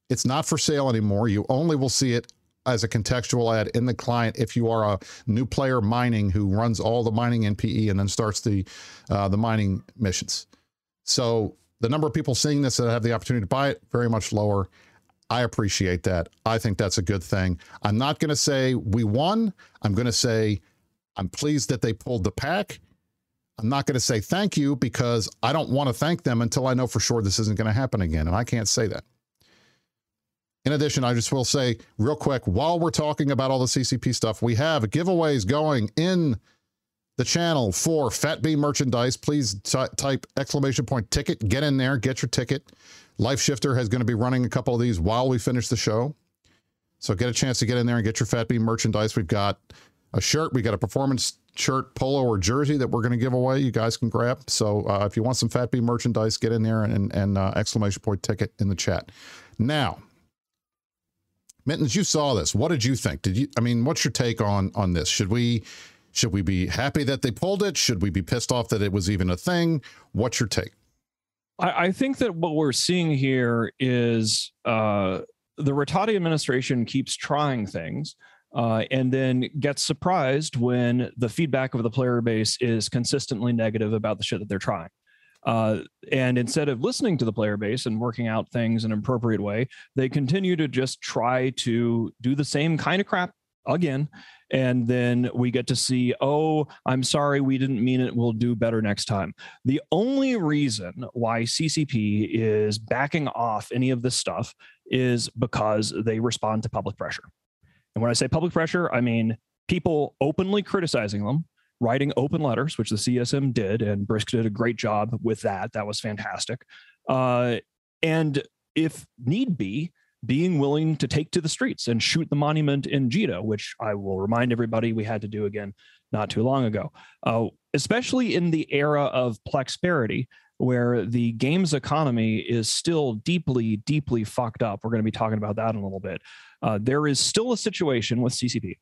S2: It's not for sale anymore. You only will see it as a contextual ad in the client if you are a new player mining who runs all the mining NPE and then starts the uh, the mining missions. So the number of people seeing this that have the opportunity to buy it very much lower. I appreciate that. I think that's a good thing. I'm not going to say we won. I'm going to say I'm pleased that they pulled the pack. I'm not going to say thank you because I don't want to thank them until I know for sure this isn't going to happen again. And I can't say that. In addition, I just will say real quick while we're talking about all the CCP stuff, we have giveaways going in the channel for Fat Bee merchandise. Please type exclamation point ticket, get in there, get your ticket. Life Shifter is going to be running a couple of these while we finish the show. So get a chance to get in there and get your Fat Bee merchandise. We've got a shirt, we got a performance shirt, polo, or jersey that we're going to give away. You guys can grab. So uh, if you want some Fat Bee merchandise, get in there and, and uh, exclamation point ticket in the chat. Now, Mittens, you saw this. What did you think? Did you? I mean, what's your take on on this? Should we should we be happy that they pulled it? Should we be pissed off that it was even a thing? What's your take?
S3: I, I think that what we're seeing here is uh, the Rattati administration keeps trying things. Uh, and then gets surprised when the feedback of the player base is consistently negative about the shit that they're trying. Uh, and instead of listening to the player base and working out things in an appropriate way, they continue to just try to do the same kind of crap again and then we get to see oh i'm sorry we didn't mean it. We'll do better next time. The only reason why ccp is backing off any of this stuff is because they respond to public pressure. And when i say public pressure i mean people openly criticizing them writing open letters which the csm did and Brisc did a great job with that. That was fantastic. Uh, and if need be being willing to take to the streets and shoot the monument in Jita, which I will remind everybody we had to do again not too long ago, uh, especially in the era of Plexperity, where the games economy is still deeply, deeply fucked up. We're going to be talking about that in a little bit. Uh, there is still a situation with CCP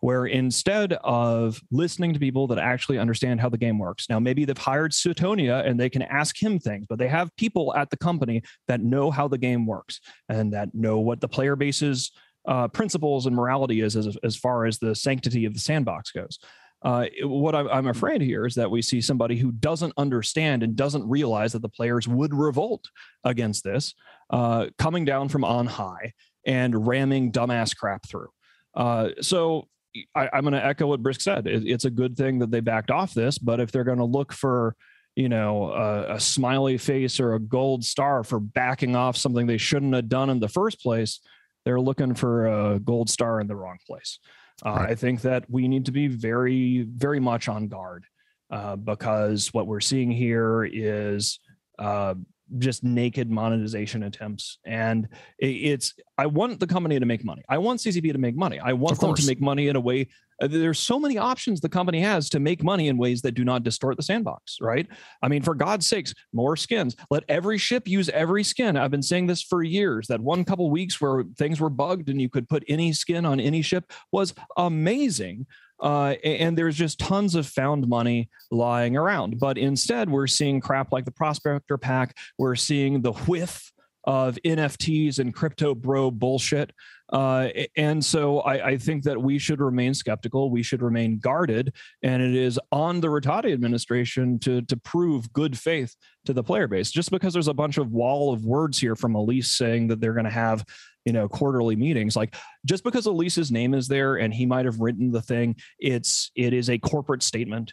S3: where instead of listening to people that actually understand how the game works, now maybe they've hired Suitonia and they can ask him things, but they have people at the company that know how the game works and that know what the player base's uh, principles and morality is as, as far as the sanctity of the sandbox goes. Uh, what I'm, afraid here is that we see somebody who doesn't understand and doesn't realize that the players would revolt against this, uh, coming down from on high and ramming dumbass crap through. Uh, so I, am going to echo what Brisc said. It, it's a good thing that they backed off this, but if they're going to look for, you know, a, a, smiley face or a gold star for backing off something they shouldn't have done in the first place, they're looking for a gold star in the wrong place. Uh, right. I think that we need to be very, very much on guard uh, because what we're seeing here is uh, just naked monetization attempts. And it's i want the company to make money. I want ccp to make money. I want them to make money in a way uh, there's so many options the company has to make money in ways that do not distort the sandbox right? I mean for god's sakes more skins. Let every ship use every skin. I've been saying this for years. That one couple weeks where things were bugged and you could put any skin on any ship was amazing uh, and there's just tons of found money lying around. But instead, we're seeing crap like the Prospector Pack. We're seeing the whiff of NFTs and crypto bro bullshit. Uh, and so I, I, think that we should remain skeptical. We should remain guarded. And it is on the Rattati administration to, to prove good faith to the player base. Just because there's a bunch of wall of words here from Elise saying that they're going to have you know quarterly meetings like just because elise's name is there and he might have written the thing it's it is a corporate statement.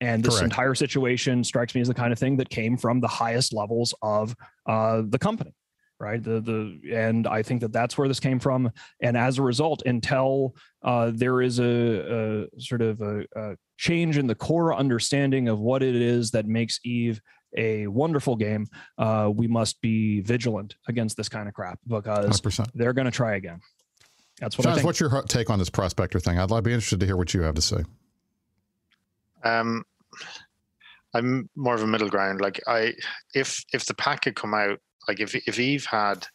S3: And this Correct. entire situation strikes me as the kind of thing that came from the highest levels of uh, the company right? The the and i think that that's where this came from. And as a result until uh, there is a, a sort of a, a, change in the core understanding of what it is that makes eve a wonderful game, uh, we must be vigilant against this kind of crap because 100%. they're going to try again. That's what I think.
S2: What's your take on this prospector thing? I'd be interested to hear what you have to say.
S4: Um, I'm more of a middle ground. Like I, if if the pack had come out, like if if Eve had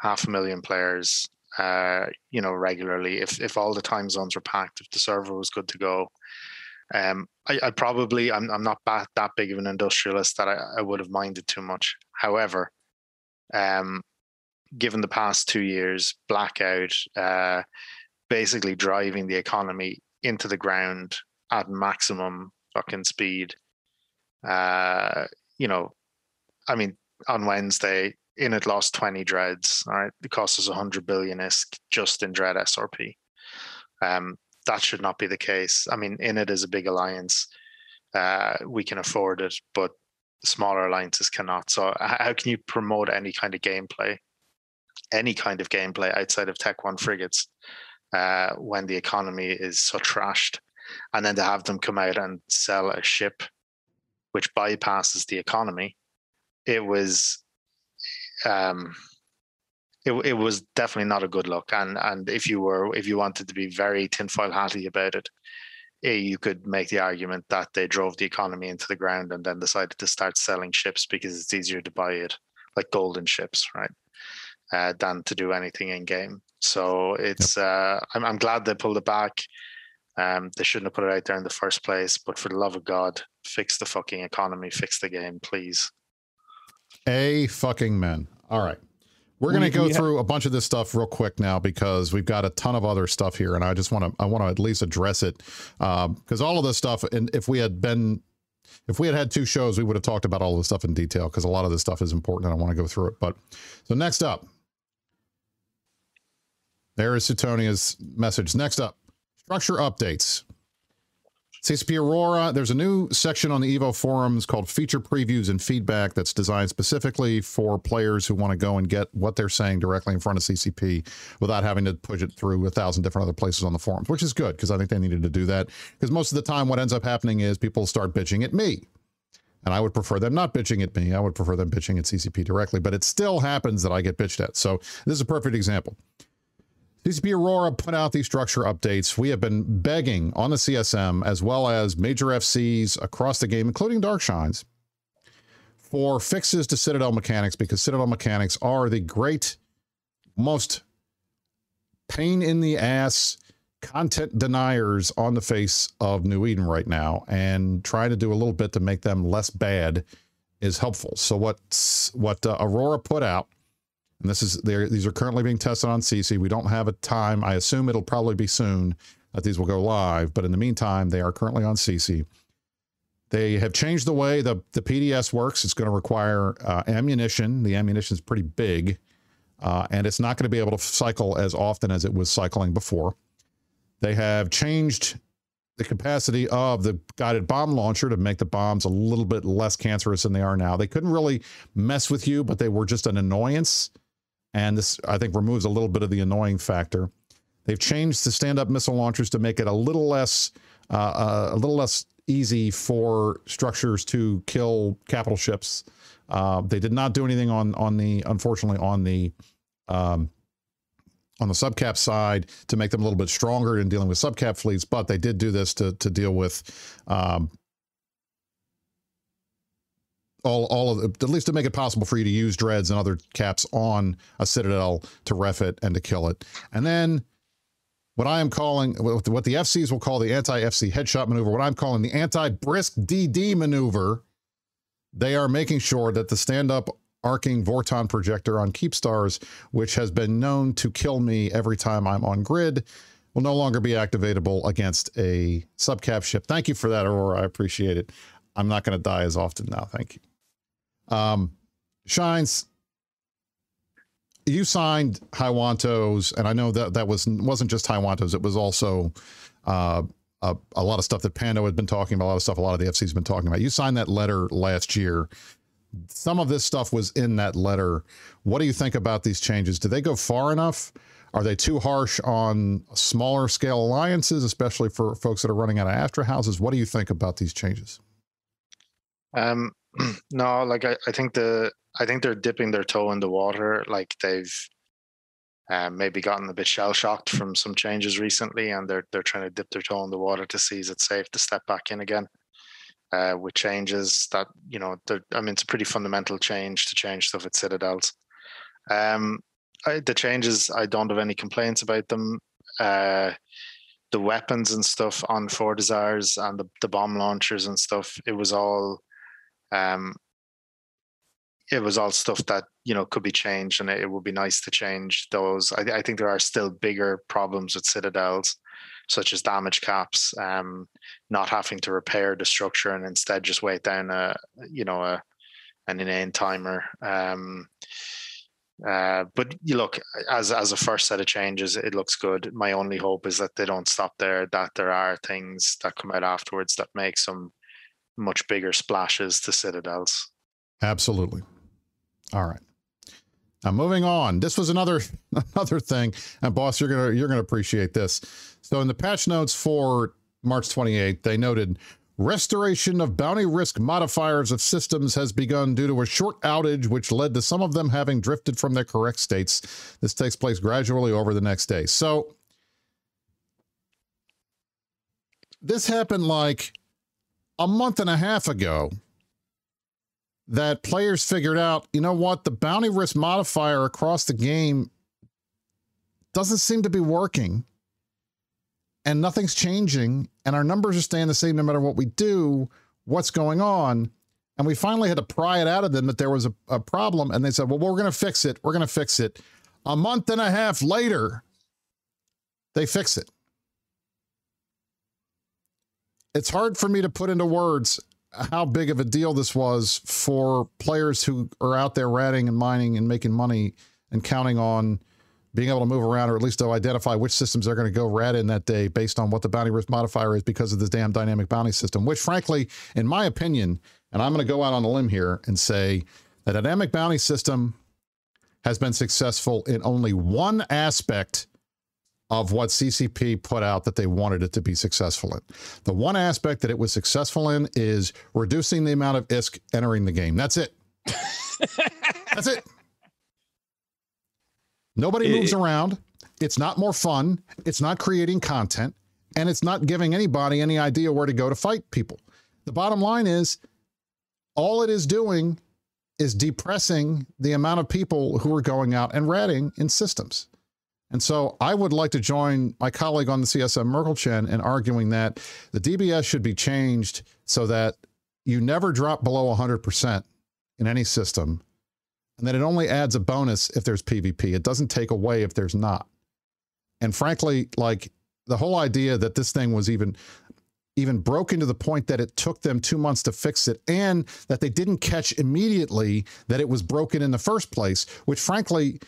S4: half a million players, uh, you know, regularly, if if all the time zones were packed, if the server was good to go, um, I, I, probably I'm I'm not that, that big of an industrialist that I, I would have minded too much. However, um, given the past two years blackout, uh, basically driving the economy into the ground at maximum fucking speed. Uh, you know, I mean, on Wednesday, Init lost 20 dreads. All right. It cost us 100 billion isk just in dread SRP. Um, that should not be the case. I mean, Init is a big alliance. Uh, we can afford it, but smaller alliances cannot. So, how can you promote any kind of gameplay, any kind of gameplay outside of Tech One frigates uh, when the economy is so trashed? And then to have them come out and sell a ship which bypasses the economy, it was. Um, it, it was definitely not a good look. And and if you were if you wanted to be very tinfoil hatty about it, eh, you could make the argument that they drove the economy into the ground and then decided to start selling ships because it's easier to buy it like golden ships, right? Uh, than to do anything in game. So it's yep. uh, I'm I'm glad they pulled it back. Um, they shouldn't have put it out there in the first place. But for the love of God, fix the fucking economy, fix the game, please.
S2: A fucking men. All right. We're going to go through a bunch of this stuff real quick now because we've got a ton of other stuff here, and I just want to I want to at least address it because um, all of this stuff, and if we had been if we had had two shows, we would have talked about all of this stuff in detail because a lot of this stuff is important, and I want to go through it. But so next up, there is Suitonia's message. Next up, structure updates. CCP Aurora, there's a new section on the Evo forums called Feature Previews and Feedback that's designed specifically for players who want to go and get what they're saying directly in front of CCP without having to push it through a thousand different other places on the forums, which is good because I think they needed to do that. Because most of the time, what ends up happening is people start bitching at me. And I would prefer them not bitching at me. I would prefer them bitching at CCP directly, but it still happens that I get bitched at. So this is a perfect example. CCP Aurora put out these structure updates. We have been begging on the CSM as well as major FCs across the game, including Darkshines, for fixes to Citadel mechanics because Citadel mechanics are the great, most pain in the ass content deniers on the face of New Eden right now, and trying to do a little bit to make them less bad is helpful. So what what uh, Aurora put out and this is these are currently being tested on Sisi. We don't have a time. I assume it'll probably be soon that these will go live, but in the meantime, they are currently on Sisi. They have changed the way the, the PDS works. It's going to require uh, ammunition. The ammunition is pretty big, uh, and it's not going to be able to cycle as often as it was cycling before. They have changed the capacity of the guided bomb launcher to make the bombs a little bit less cancerous than they are now. They couldn't really mess with you, but they were just an annoyance and this, I think, removes a little bit of the annoying factor. They've changed the stand-up missile launchers to make it a little less, uh, uh, a little less easy for structures to kill capital ships. Uh, they did not do anything on on the, unfortunately, on the um, on the subcap side to make them a little bit stronger in dealing with subcap fleets, but they did do this to to deal with um, all all of the, at least to make it possible for you to use dreads and other caps on a citadel to ref it and to kill it. And then what I am calling what the FCs will call the anti-FC headshot maneuver, what I'm calling the anti-Brisc DD maneuver. They are making sure that the stand-up arcing Vorton projector on Keepstars, which has been known to kill me every time I'm on grid, will no longer be activatable against a subcap ship. Thank you for that, Aurora. I appreciate it. I'm not going to die as often now. Thank you. Um, Shines, you signed Haiwantos, and I know that that was wasn't just Haiwantos; it was also uh, a, a, lot of stuff that Pando had been talking about, a lot of stuff a lot of the FC's been talking about. You signed that letter last year. Some of this stuff was in that letter. What do you think about these changes? Do they go far enough? Are they too harsh on smaller scale alliances, especially for folks that are running out of Astrahuses? What do you think about these changes?
S4: Um, no, like I, I think the I think they're dipping their toe in the water. Like they've um, maybe gotten a bit shell shocked from some changes recently, and they're they're trying to dip their toe in the water to see is it safe to step back in again. Uh, with changes that you know, I mean, it's a pretty fundamental change to change stuff at Citadels. Um, I, the changes, I don't have any complaints about them. Uh, the weapons and stuff on Fortizars and the, the bomb launchers and stuff, it was all um, it was all stuff that you know could be changed, and it, would be nice to change those. I, I, think there are still bigger problems with citadels, such as damage caps, um, not having to repair the structure and instead just wait down a you know a an inane timer. Um, Uh, but you look as as a first set of changes, it looks good. My only hope is that they don't stop there. That there are things that come out afterwards that make some much bigger splashes to Citadels.
S2: Absolutely. All right. Now moving on. This was another another thing, and boss, you're gonna you're gonna appreciate this. So in the patch notes for March 28th, they noted restoration of bounty risk modifiers of systems has begun due to a short outage, which led to some of them having drifted from their correct states. This takes place gradually over the next day. So this happened like a month and a half ago that players figured out, you know what, the bounty risk modifier across the game doesn't seem to be working and nothing's changing and our numbers are staying the same no matter what we do. What's going on? And we finally had to pry it out of them that there was a, a problem. And they said, well, we're going to fix it. We're going to fix it. A month and a half later, they fix it. It's hard for me to put into words how big of a deal this was for players who are out there ratting and mining and making money and counting on being able to move around or at least to identify which systems they're going to go rat in that day based on what the bounty risk modifier is because of this damn dynamic bounty system, which frankly, in my opinion, and I'm going to go out on a limb here and say the dynamic bounty system has been successful in only one aspect of what CCP put out that they wanted it to be successful in. The one aspect that it was successful in is reducing the amount of ISK entering the game. That's it. That's it. Nobody moves it, around. It's not more fun. It's not creating content. And it's not giving anybody any idea where to go to fight people. The bottom line is all it is doing is depressing the amount of people who are going out and ratting in systems. And so I would like to join my colleague on the CSM Merkelchen in arguing that the DBS should be changed so that you never drop below 100% in any system, and that it only adds a bonus if there's PvP. It doesn't take away if there's not. And frankly, like the whole idea that this thing was even even broken to the point that it took them two months to fix it and that they didn't catch immediately that it was broken in the first place, which frankly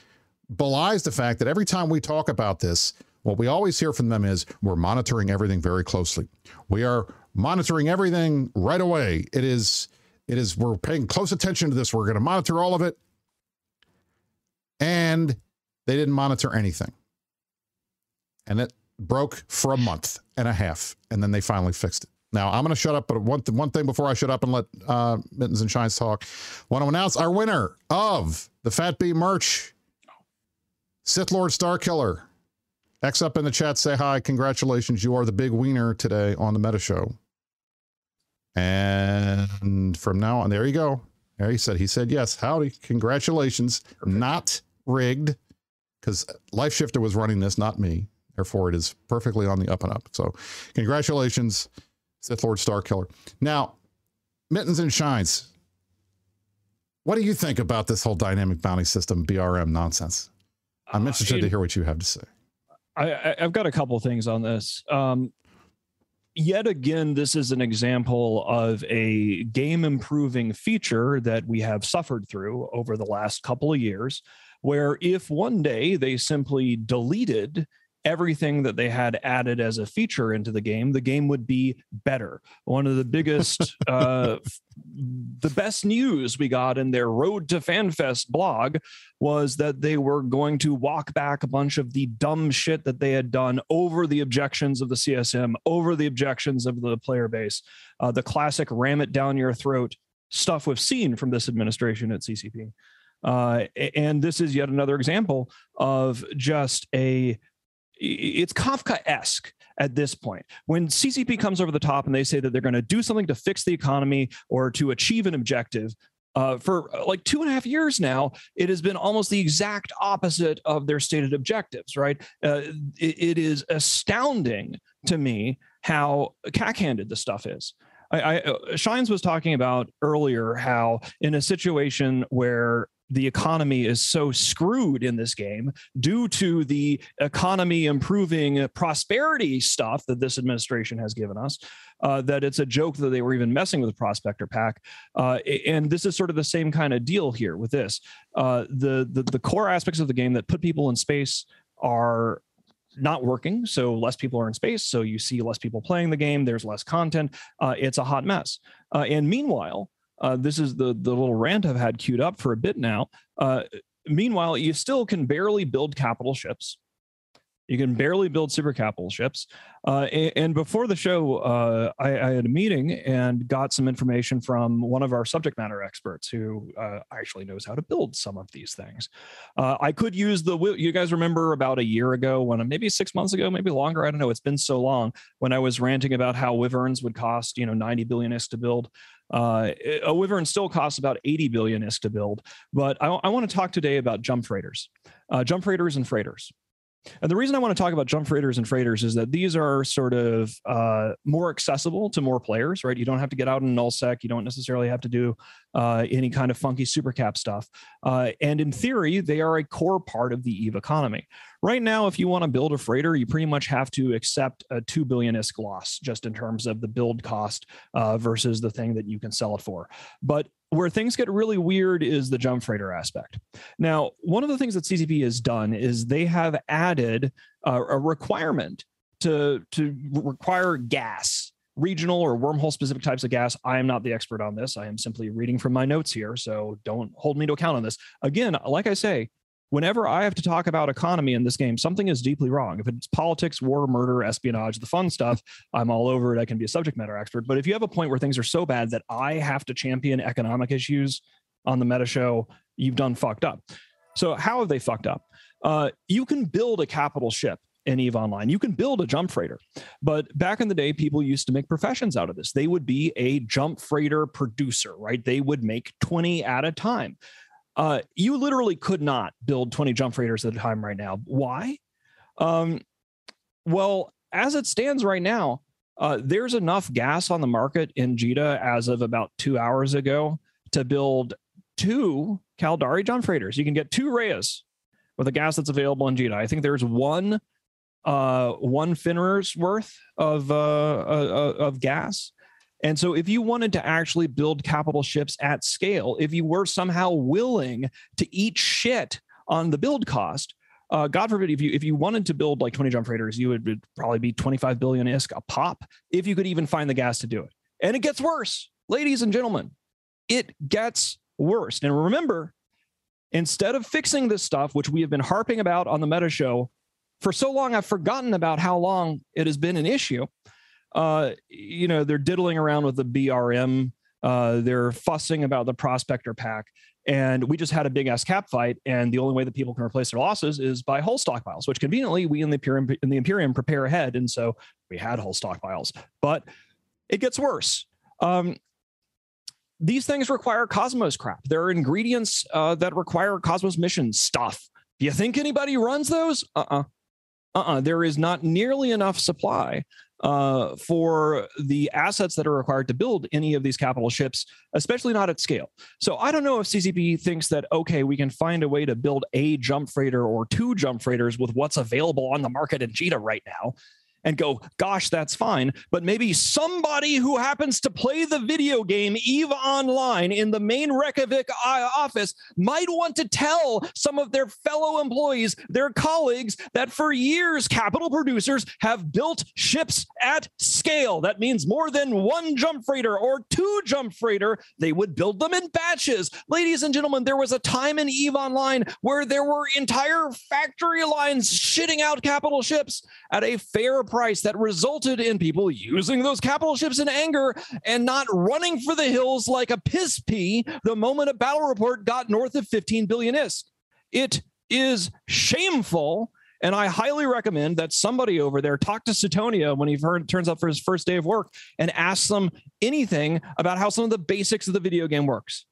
S2: belies the fact that every time we talk about this, what we always hear from them is we're monitoring everything very closely. We are monitoring everything right away. It is, it is, we're paying close attention to this. We're going to monitor all of it. And they didn't monitor anything. And it broke for a month and a half. And then they finally fixed it. Now I'm going to shut up, but one, th- one thing before I shut up and let uh, Mittens and Shines talk, want to announce our winner of the Fat Bee merch Sith Lord Starkiller. X up in the chat, say hi. Congratulations. You are the big wiener today on the Meta Show. And from now on, there you go. There he said, he said yes. Howdy. Congratulations. Perfect. Not rigged because Life Shifter was running this, not me. Therefore, it is perfectly on the up and up. So, congratulations, Sith Lord Starkiller. Now, Mittens and Shines, what do you think about this whole dynamic bounty system BRM nonsense? I'm uh, interested uh, to hear what you have to say.
S3: I, have got a couple things on this. Um, yet again, this is an example of a game improving feature that we have suffered through over the last couple of years, where if one day they simply deleted everything that they had added as a feature into the game, the game would be better. One of the biggest, uh, the best news we got in their Road to FanFest blog was that they were going to walk back a bunch of the dumb shit that they had done over the objections of the CSM, over the objections of the player base, uh, the classic ram it down your throat stuff we've seen from this administration at CCP. Uh, and this is yet another example of just a it's Kafka-esque at this point. When CCP comes over the top and they say that they're going to do something to fix the economy or to achieve an objective, uh, for uh, like two and a half years now, it has been almost the exact opposite of their stated objectives, right? Uh, it, it is astounding to me how cack-handed the stuff is. I, I, uh, Shines was talking about earlier how in a situation where the economy is so screwed in this game due to the economy improving prosperity stuff that this administration has given us uh, that it's a joke that they were even messing with the prospector pack. Uh, and this is sort of the same kind of deal here with this. Uh, the, the the core aspects of the game that put people in space are not working. So less people are in space. So you see less people playing the game. There's less content. Uh, it's a hot mess. Uh, and meanwhile uh, this is the the little rant I've had queued up for a bit now. Uh, meanwhile, you still can barely build capital ships. You can barely build super capital ships. Uh, and, and, before the show, uh, I, I, had a meeting and got some information from one of our subject matter experts who uh, actually knows how to build some of these things. Uh, I could use the, you guys remember about a year ago when, maybe six months ago, maybe longer, I don't know, it's been so long, when I was ranting about how wyverns would cost, you know, 90 billion is to build. Uh, a wyvern still costs about 80 billion ISK to build, but I, I want to talk today about jump freighters, uh, jump freighters and freighters. And the reason I want to talk about jump freighters and freighters is that these are sort of uh, more accessible to more players, right? You don't have to get out in nullsec. You don't necessarily have to do uh, any kind of funky supercap stuff. Uh, and in theory, they are a core part of the EVE economy. Right now, if you want to build a freighter, you pretty much have to accept a two billion ISK loss just in terms of the build cost uh, versus the thing that you can sell it for. But where things get really weird is the jump freighter aspect. Now, one of the things that CCP has done is they have added uh, a requirement to to require gas regional or wormhole specific types of gas. I am not the expert on this. I am simply reading from my notes here. So don't hold me to account on this. Again, like I say, whenever I have to talk about economy in this game, something is deeply wrong. If it's politics, war, murder, espionage, the fun stuff, I'm all over it. I can be a subject matter expert. But if you have a point where things are so bad that I have to champion economic issues on the meta show, you've done fucked up. So, how have they fucked up? Uh, you can build a capital ship in EVE Online. You can build a jump freighter. But back in the day, people used to make professions out of this. They would be a jump freighter producer, right? They would make 20 at a time. Uh, you literally could not build 20 jump freighters at a time right now. Why? Um, well, as it stands right now, uh, there's enough gas on the market in JITA as of about two hours ago to build two Caldari jump freighters. You can get two Rheas with the gas that's available in JITA. I think there's one uh, one Fenrir's worth of uh, uh, uh of gas and so, if you wanted to actually build capital ships at scale, if you were somehow willing to eat shit on the build cost, uh, God forbid, if you if you wanted to build like 20 jump freighters, you would, would probably be 25 billion isk a pop if you could even find the gas to do it. And it gets worse, ladies and gentlemen. It gets worse. And remember, instead of fixing this stuff, which we have been harping about on the Meta Show for so long, I've forgotten about how long it has been an issue uh, you know, they're diddling around with the BRM. Uh, they're fussing about the prospector pack. And we just had a big ass cap fight, and the only way that people can replace their losses is by hull stockpiles, which conveniently we in the Imperium in the Imperium prepare ahead, and so we had hull stockpiles. But it gets worse. Um, these things require Cosmos crap. There are ingredients uh, that require Cosmos mission stuff. Do you think anybody runs those? Uh uh-uh. uh. Uh-uh. There is not nearly enough supply uh, for the assets that are required to build any of these capital ships, especially not at scale. So I don't know if CCP thinks that, okay, we can find a way to build a jump freighter or two jump freighters with what's available on the market in JITA right now and go, gosh, that's fine. But maybe somebody who happens to play the video game EVE Online in the main Reykjavik uh, office might want to tell some of their fellow employees, their colleagues, that for years, capital producers have built ships at scale. That means more than one jump freighter or two jump freighter. They would build them in batches. Ladies and gentlemen, there was a time in EVE Online where there were entire factory lines shitting out capital ships at a fair price price that resulted in people using those capital ships in anger and not running for the hills like a piss pea the moment a battle report got north of 15 billion ISK. It is shameful. And I highly recommend that somebody over there talk to Suitonia when he turns up for his first day of work and ask them anything about how some of the basics of the video game works.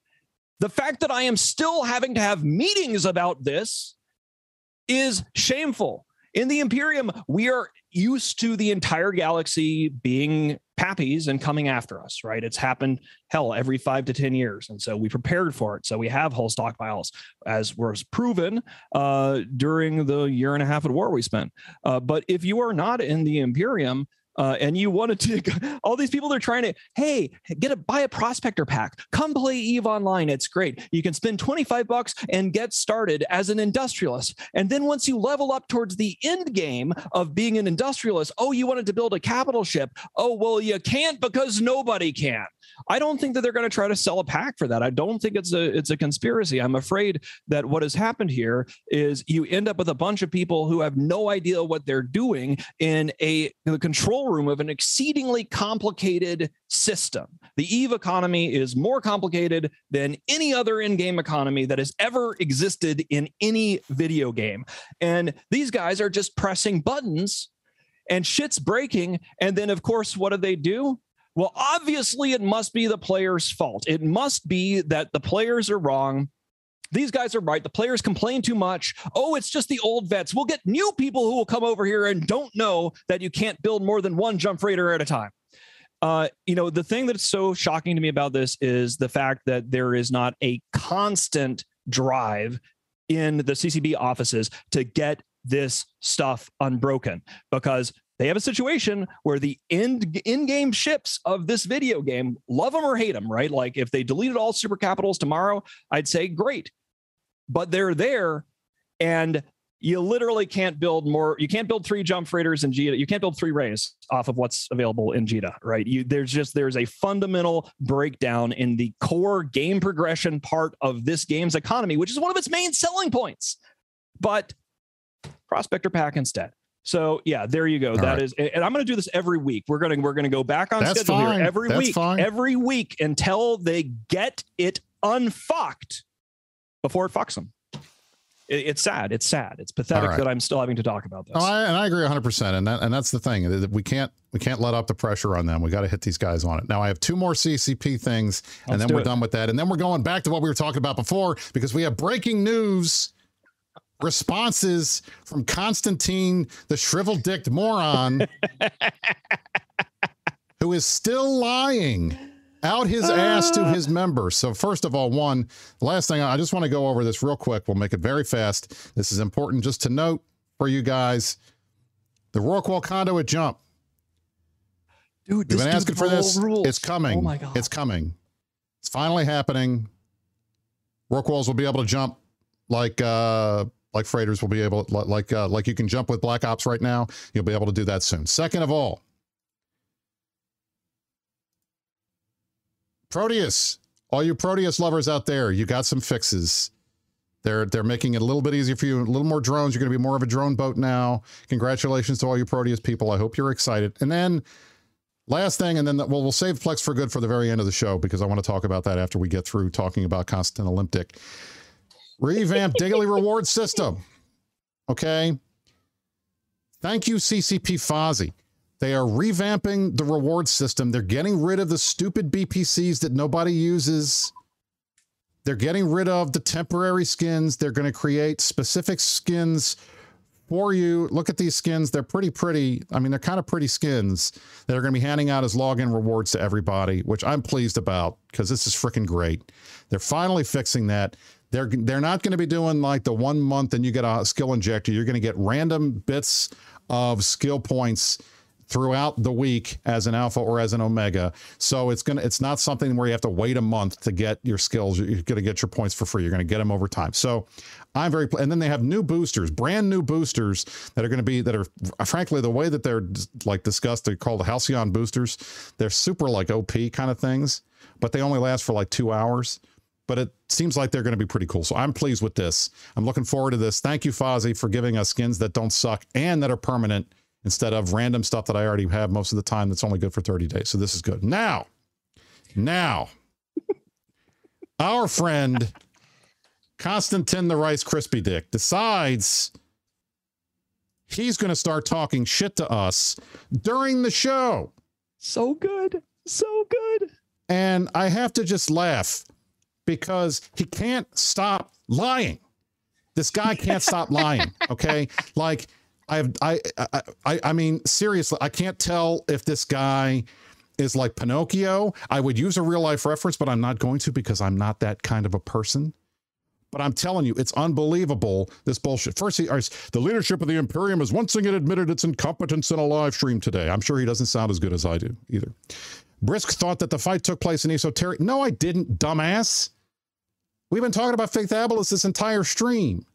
S3: The fact that I am still having to have meetings about this is shameful. In the Imperium, we are used to the entire galaxy being PAPIs and coming after us, right? It's happened, hell, every five to 10 years. And so we prepared for it. So we have whole stockpiles, as was proven uh, during the year and a half of war we spent. Uh, but if you are not in the Imperium, uh, and you wanted to all these people they're trying to hey get a buy a prospector pack. Come play eve online. It's great. You can spend 25 bucks and get started as an industrialist. And then once you level up towards the end game of being an industrialist oh you wanted to build a capital ship? Oh well you can't because nobody can I don't think that they're going to try to sell a pack for that. I don't think it's a it's a conspiracy. I'm afraid that what has happened here is you end up with a bunch of people who have no idea what they're doing in a in the control room of an exceedingly complicated system. The Eve economy is more complicated than any other in-game economy that has ever existed in any video game. And these guys are just pressing buttons and shit's breaking. And then, of course, what do they do? Well, obviously, it must be the player's fault. It must be that the players are wrong. These guys are right. The players complain too much. Oh, it's just the old vets. We'll get new people who will come over here and don't know that you can't build more than one jump freighter at a time. Uh, you know, the thing that's so shocking to me about this is the fact that there is not a constant drive in the CCP offices to get this stuff unbroken because they have a situation where the end in-game ships of this video game love them or hate them right? Like if they deleted all super capitals tomorrow i'd say great. But they're there and you literally can't build more you can't build three jump freighters in jita you can't build three rays off of what's available in jita right? You there's just there's a fundamental breakdown in the core game progression part of this game's economy which is one of its main selling points. But prospector pack instead so yeah, there you go. All that right. is, and I'm going to do this every week. We're going to we're going to go back on That's schedule fine. here every That's week, fine. every week until they get it unfucked before it fucks them. It, it's sad. It's sad. It's pathetic right. that I'm still having to talk about this.
S2: Oh, I, and I agree 100. percent And that, and that's the thing. We can't we can't let up the pressure on them. We got to hit these guys on it. Now I have two more CCP things, Let's and then we're it. done with that. And then we're going back to what we were talking about before because we have breaking news responses from Constantine, the shriveled dicked moron, who is still lying out his ass to his members. So, first of all, one, last thing, I just want to go over this real quick. We'll make it very fast. This is important just to note for you guys the Rorqual conduit jump.
S3: Dude, you've been asking for this. Rules.
S2: It's coming. Oh my God. It's coming. It's finally happening. Rorquals will be able to jump like uh, like freighters will be able like uh, like you can jump with black ops right now you'll be able to do that soon. Second of all proteus all you proteus lovers out there you got some fixes. They're they're making it a little bit easier for you a little more drones. You're going to be more of a drone boat now. Congratulations to all you proteus people. I hope you're excited. And then last thing and then the, well we'll save plex for good for the very end of the show because i want to talk about that after we get through talking about constant olympic Revamped daily reward system. Okay. Thank you, CCP Fozzie. They are revamping the reward system. They're getting rid of the stupid BPCs that nobody uses. They're getting rid of the temporary skins. They're going to create specific skins for you. Look at these skins. They're pretty pretty. I mean, they're kind of pretty skins that are going to be handing out as login rewards to everybody, which I'm pleased about because this is freaking great. They're finally fixing that. They're they're not going to be doing like the one month and you get a skill injector. You're going to get random bits of skill points throughout the week as an alpha or as an omega. So it's gonna it's not something where you have to wait a month to get your skills. You're going to get your points for free. You're going to get them over time. So I'm very and then they have new boosters, brand new boosters that are going to be that are frankly the way that they're like discussed. They're called Halcyon boosters. They're super like OP kind of things, but they only last for like two hours but it seems like they're going to be pretty cool. So I'm pleased with this. I'm looking forward to this. Thank you, Fozzie, for giving us skins that don't suck and that are permanent instead of random stuff that I already have most of the time that's only good for 30 days. So this is good. Now, now, our friend Constantine the Rice Crispy Dick decides he's going to start talking shit to us during the show.
S3: So good. So good.
S2: And I have to just laugh because he can't stop lying. This guy can't stop lying. Okay, like I've I I I mean seriously, I can't tell if this guy is like Pinocchio. I would use a real life reference, but I'm not going to because I'm not that kind of a person. But I'm telling you, it's unbelievable, this bullshit. First, he, the leadership of the Imperium has once again admitted its incompetence in a live stream today. I'm sure he doesn't sound as good as I do either. Brisc thought that the fight took place in Esoteria. No, I didn't, dumbass. We've been talking about Feythabolis this entire stream.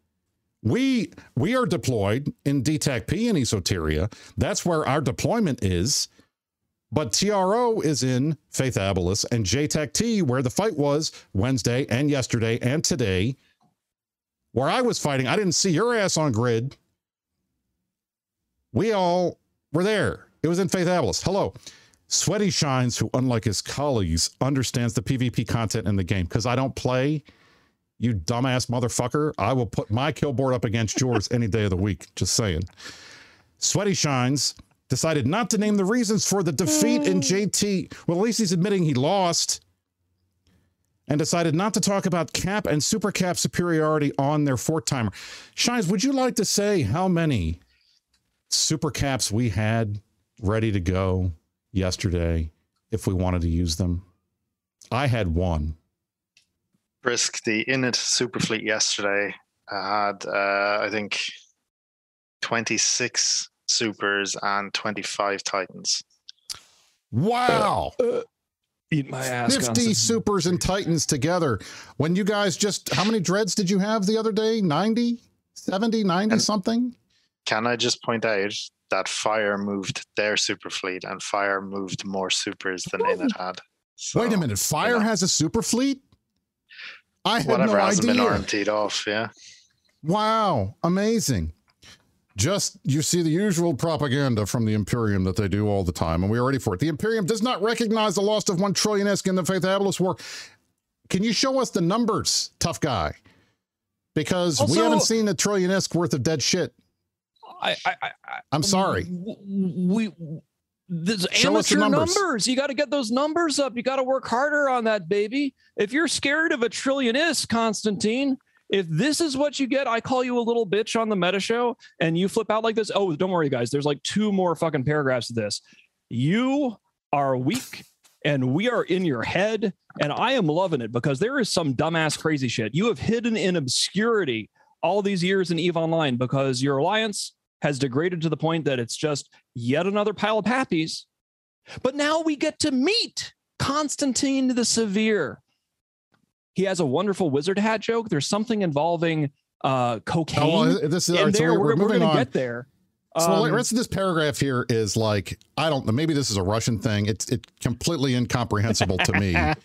S2: We we are deployed in DTAC-P in Esoteria. That's where our deployment is. But TRO is in Feythabolis and JTAC-T, where the fight was Wednesday and yesterday and today where I was fighting, I didn't see your ass on grid. We all were there. It was in Feythabolis. Hello. Sweaty Shines, who, unlike his colleagues, understands the PvP content in the game. Because I don't play, you dumbass motherfucker, I will put my kill board up against yours any day of the week. Just saying. Sweaty Shines decided not to name the reasons for the defeat in mm. JT. Well, at least he's admitting he lost and decided not to talk about cap and super cap superiority on their four timer. Shines, would you like to say how many super caps we had ready to go yesterday if we wanted to use them? I had one.
S4: Brisc, the Init super fleet yesterday had, uh, I think, 26 supers and 25 titans.
S2: Wow. Uh,
S3: eat my ass.
S2: 50 supers and titans together. When you guys just, how many dreads did you have the other day? 90, 70, 90 and something?
S4: Can I just point out that Fire moved their super fleet and Fire moved more supers than Init had?
S2: So, Wait a minute. Fire you know, has a super fleet? I had
S4: whatever
S2: no
S4: hasn't
S2: idea.
S4: been RMT'd off, yeah.
S2: Wow. Amazing just you see the usual propaganda from the Imperium that they do all the time, and we are ready for it. The Imperium does not recognize the loss of one trillion isk in the Feythabolis War. Can you show us the numbers, tough guy? Because also, we haven't seen a trillion isk worth of dead shit.
S3: I, I, I
S2: I'm sorry.
S3: We there's amateur numbers. numbers. You got to get those numbers up. You got to work harder on that, baby. If you're scared of a trillion isk, Constantine, if this is what you get, I call you a little bitch on the meta show and you flip out like this. Oh, don't worry, guys. There's like two more fucking paragraphs of this. You are weak and we are in your head. And I am loving it because there is some dumbass crazy shit. You have hidden in obscurity all these years in EVE Online because your alliance has degraded to the point that it's just yet another pile of PAPIs. But now we get to meet Constantine the Severe. He has a wonderful wizard hat joke. There's something involving uh, cocaine. Oh, well,
S2: this is there.
S3: So we're, we're,
S2: we're
S3: going to get there.
S2: So um, the rest of this paragraph here is like I don't know. Maybe this is a Russian thing. It's it's completely incomprehensible to me. you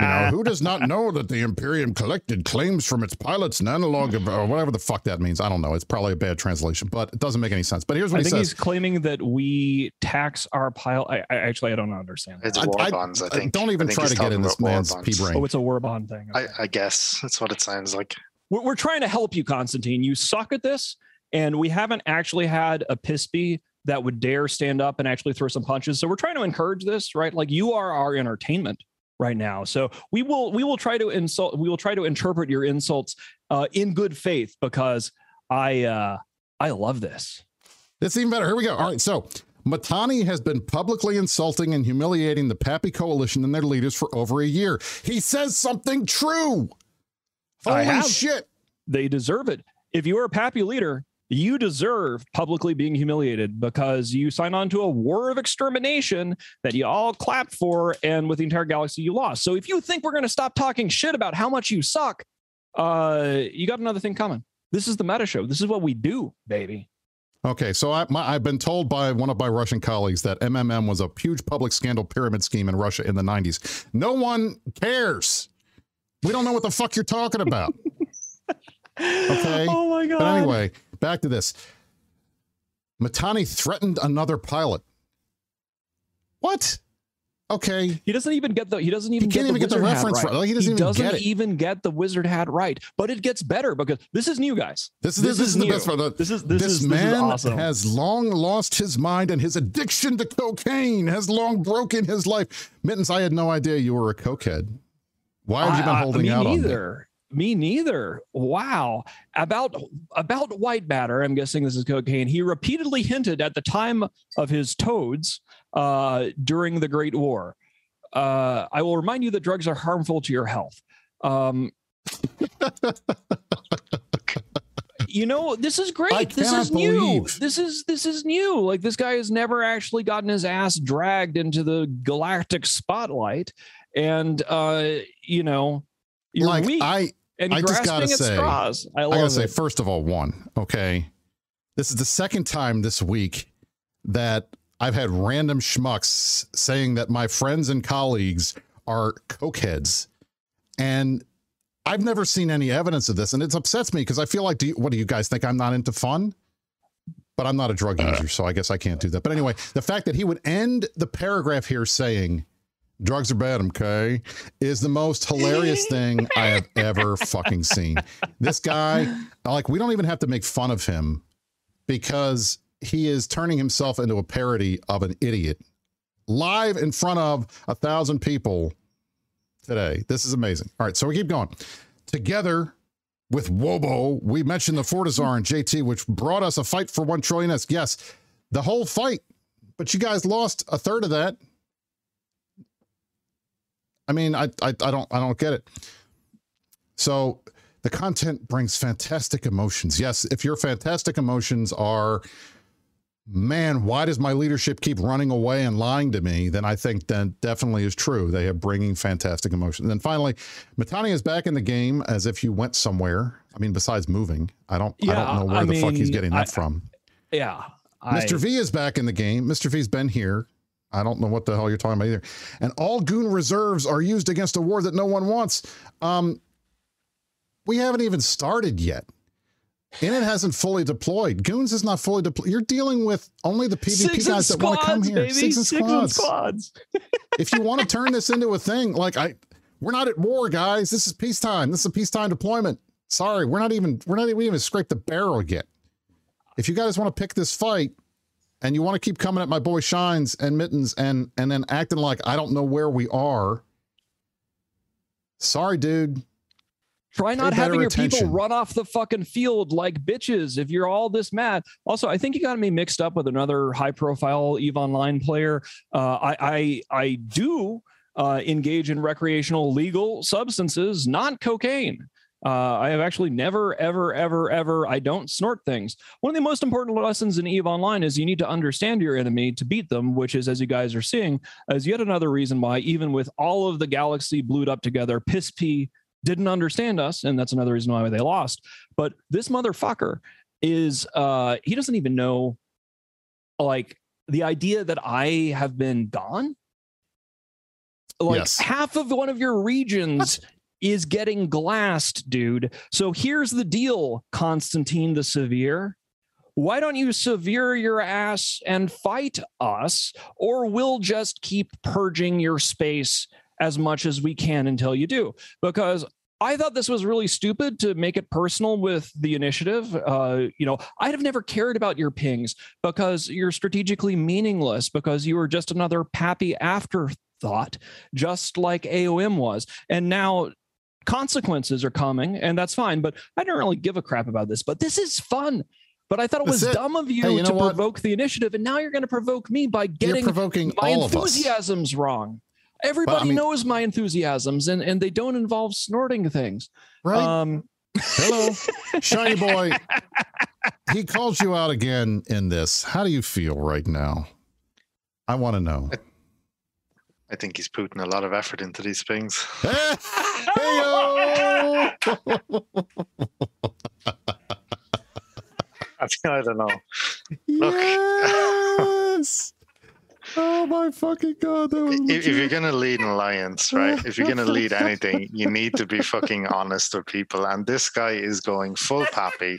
S2: know, who does not know that the Imperium collected claims from its pilots and analog of, or whatever the fuck that means? I don't know. It's probably a bad translation, but it doesn't make any sense. But here's what
S3: I
S2: he
S3: think
S2: says.
S3: he's claiming that we tax our pilot. I, I, actually I don't understand.
S4: That. It's war I, bonds. I, think.
S2: Don't even
S4: think
S2: try to get in this man's pea brain.
S3: Oh, it's a war bond thing.
S4: Okay. I, I guess that's what it sounds like.
S3: We're, we're trying to help you, Constantine. You suck at this and we haven't actually had a Pispy that would dare stand up and actually throw some punches. So we're trying to encourage this, right? Like you are our entertainment right now. So we will we will try to insult we will try to interpret your insults uh, in good faith because I uh, I love this.
S2: It's even better. Here we go. All right, so Mittani has been publicly insulting and humiliating the PAPI Coalition and their leaders for over a year. He says something true. Holy shit.
S3: They deserve it. If you're a PAPI leader, you deserve publicly being humiliated because you signed on to a war of extermination that you all clapped for and with the entire galaxy you lost so if you think we're going to stop talking shit about how much you suck uh you got another thing coming this is the meta show this is what we do baby
S2: Okay, so I, have been told by one of my Russian colleagues that MMM was a huge public scandal pyramid scheme in Russia in the 90s. No one cares. We don't know what the fuck you're talking about. okay.
S3: Oh my god.
S2: But anyway, back to this. Mittani threatened another pilot. What? Okay.
S3: He doesn't even get the he doesn't even
S2: he can't
S3: get
S2: even get the reference
S3: right.
S2: right. Like, he doesn't,
S3: he
S2: even,
S3: doesn't
S2: get
S3: even get the wizard hat right. But it gets better because this is new, guys.
S2: This is this, this is, is the best part.
S3: This is this,
S2: this
S3: is,
S2: man
S3: this is awesome.
S2: has long lost his mind and his addiction to cocaine has long broken his life. Mittens, I had no idea you were a cokehead. Why have you been holding
S3: I,
S2: out
S3: neither. Me neither. Wow. About about white matter, I'm guessing this is cocaine. He repeatedly hinted at the time of his toads uh, during the Great War. Uh, I will remind you that drugs are harmful to your health. Um, you know, this is great. This is new. Believe. This is this is new. Like this guy has never actually gotten his ass dragged into the galactic spotlight, and uh, you know, you're
S2: like
S3: weak
S2: I,
S3: and
S2: I just gotta say,
S3: straws. I, I
S2: gotta
S3: it.
S2: say, first of all, one, okay, this is the second time this week that I've had random schmucks saying that my friends and colleagues are cokeheads, and I've never seen any evidence of this, and it upsets me because I feel like, do you, what do you guys think? I'm not into fun, but I'm not a drug uh. user, so I guess I can't do that. But anyway, the fact that he would end the paragraph here saying drugs are bad, okay, is the most hilarious thing I have ever fucking seen. This guy, like, we don't even have to make fun of him because he is turning himself into a parody of an idiot live in front of a thousand people today. This is amazing. All right, so we keep going. Together with Wobo, we mentioned the Fortizar and JT, which brought us a fight for one trillion. Yes, the whole fight, but you guys lost a third of that. I mean, I, I, I don't I don't get it. So the content brings fantastic emotions. Yes, if your fantastic emotions are man, why does my leadership keep running away and lying to me? Then I think that definitely is true. They are bringing fantastic emotions. And then finally, Mittani is back in the game as if you went somewhere. I mean, besides moving, I don't, yeah, I don't know where I the mean, fuck he's getting that I, from.
S3: Yeah.
S2: Mr. V is back in the game. Mr. V's been here. I don't know what the hell you're talking about either. And all goon reserves are used against a war that no one wants. Um, we haven't even started yet and it hasn't fully deployed. Goons is not fully deployed. You're dealing with only the PvP
S3: Six
S2: guys that want to come here.
S3: Baby. Six and Six squads. And squads.
S2: if you want to turn this into a thing, like I, we're not at war, guys. This is peacetime. This is a peacetime deployment. Sorry, we're not even we're not even, even scraped the barrel yet. If you guys want to pick this fight, and you want to keep coming at my boy Shines and Mittens and and then acting like I don't know where we are. Sorry, dude.
S3: Try not having your attention. people run off the fucking field like bitches if you're all this mad. Also, I think you got me mixed up with another high profile EVE Online player. Uh, I, I, I do uh, engage in recreational legal substances, not cocaine. Uh, I have actually never, ever, ever, ever. I don't snort things. One of the most important lessons in Eve Online is you need to understand your enemy to beat them, which is, as you guys are seeing, as yet another reason why, even with all of the galaxy blued up together, piss pee didn't understand us, and that's another reason why they lost. But this motherfucker is uh he doesn't even know like the idea that I have been gone. Like yes. half of one of your regions is getting glassed, dude. So here's the deal, Constantine the Severe. Why don't you severe your ass and fight us, or we'll just keep purging your space as much as we can until you do. Because I thought this was really stupid to make it personal with the initiative. Uh, you know, I'd have never cared about your pings because you're strategically meaningless because you were just another PAPI afterthought, just like AOM was. And now consequences are coming, and that's fine. But I don't really give a crap about this. But this is fun. But I thought it was it. dumb of you, hey, you to provoke the initiative, and now you're going to provoke me by getting
S2: provoking
S3: my enthusiasms wrong. Everybody I mean, knows my enthusiasms, and and they don't involve snorting things.
S2: Right. Um, Hello, shiny boy. he calls you out again in this. How do you feel right now? I want to know. I,
S4: I, think he's putting a lot of effort into these things. Hey, I don't know. Look.
S2: Yes. Oh my fucking god!
S4: if, if, you're gonna lead an alliance, right? If you're gonna lead anything, you need to be fucking honest with people. And this guy is going full PAPI,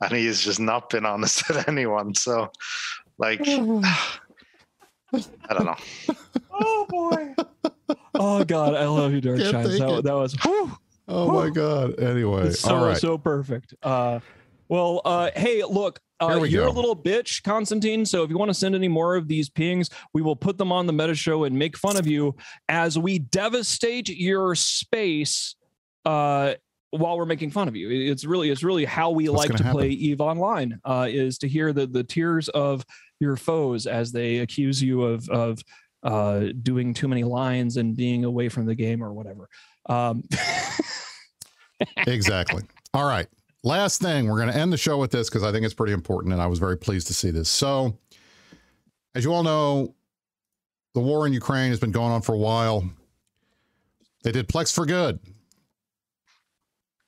S4: and he has just not been honest with anyone. So, like, I don't know.
S3: Oh boy! Oh god, I love you, Dark Shines. That, that, was. Whew,
S2: oh my god! Anyway,
S3: so
S2: all right.
S3: so perfect. Uh, well, uh, hey, look, uh, you're go. a little bitch, Constantine. So if you want to send any more of these pings, we will put them on the meta show and make fun of you as we devastate your space uh, while we're making fun of you. It's really it's really how we What's like to happen? play Eve Online uh, is to hear the the tears of your foes as they accuse you of of uh, doing too many lines and being away from the game or whatever. Um,
S2: exactly. All right. Last thing, we're going to end the show with this because I think it's pretty important, and I was very pleased to see this. So, as you all know, the war in Ukraine has been going on for a while. They did Plex for Good.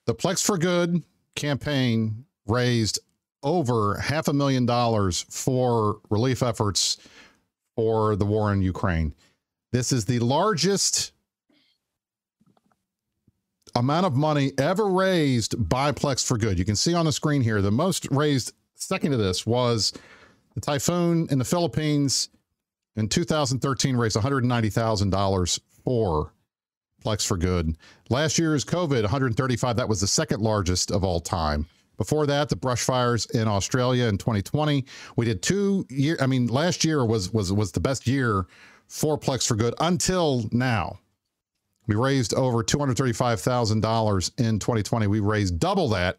S2: The Plex for Good campaign raised over half a million dollars for relief efforts for the war in Ukraine. This is the largest amount of money ever raised by Plex for Good. You can see on the screen here, the most raised second to this was the typhoon in the Philippines in 2013 raised $190,000 for Plex for Good. Last year's COVID, 135, that was the second largest of all time. Before that, the brush fires in Australia in 2020. We did two year. I mean, last year was was was the best year for Plex for Good until now. We raised over $235,000 in 2020. We raised double that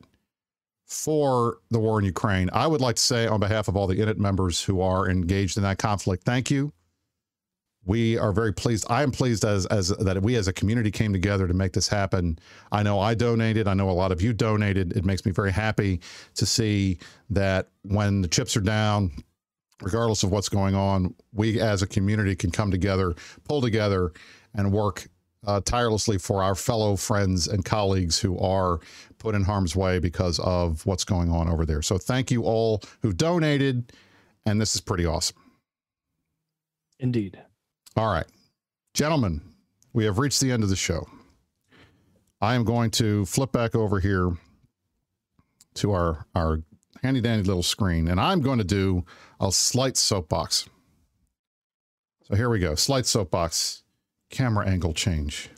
S2: for the war in Ukraine. I would like to say, on behalf of all the INIT members who are engaged in that conflict, thank you. We are very pleased. I am pleased as, as that we as a community came together to make this happen. I know I donated. I know a lot of you donated. It makes me very happy to see that when the chips are down, regardless of what's going on, we as a community can come together, pull together, and work uh, tirelessly for our fellow friends and colleagues who are put in harm's way because of what's going on over there. So thank you all who donated, and this is pretty awesome.
S3: Indeed.
S2: All right, gentlemen, we have reached the end of the show. I am going to flip back over here to our our handy dandy little screen, and I'm going to do a slight soapbox. So here we go, slight soapbox camera angle change.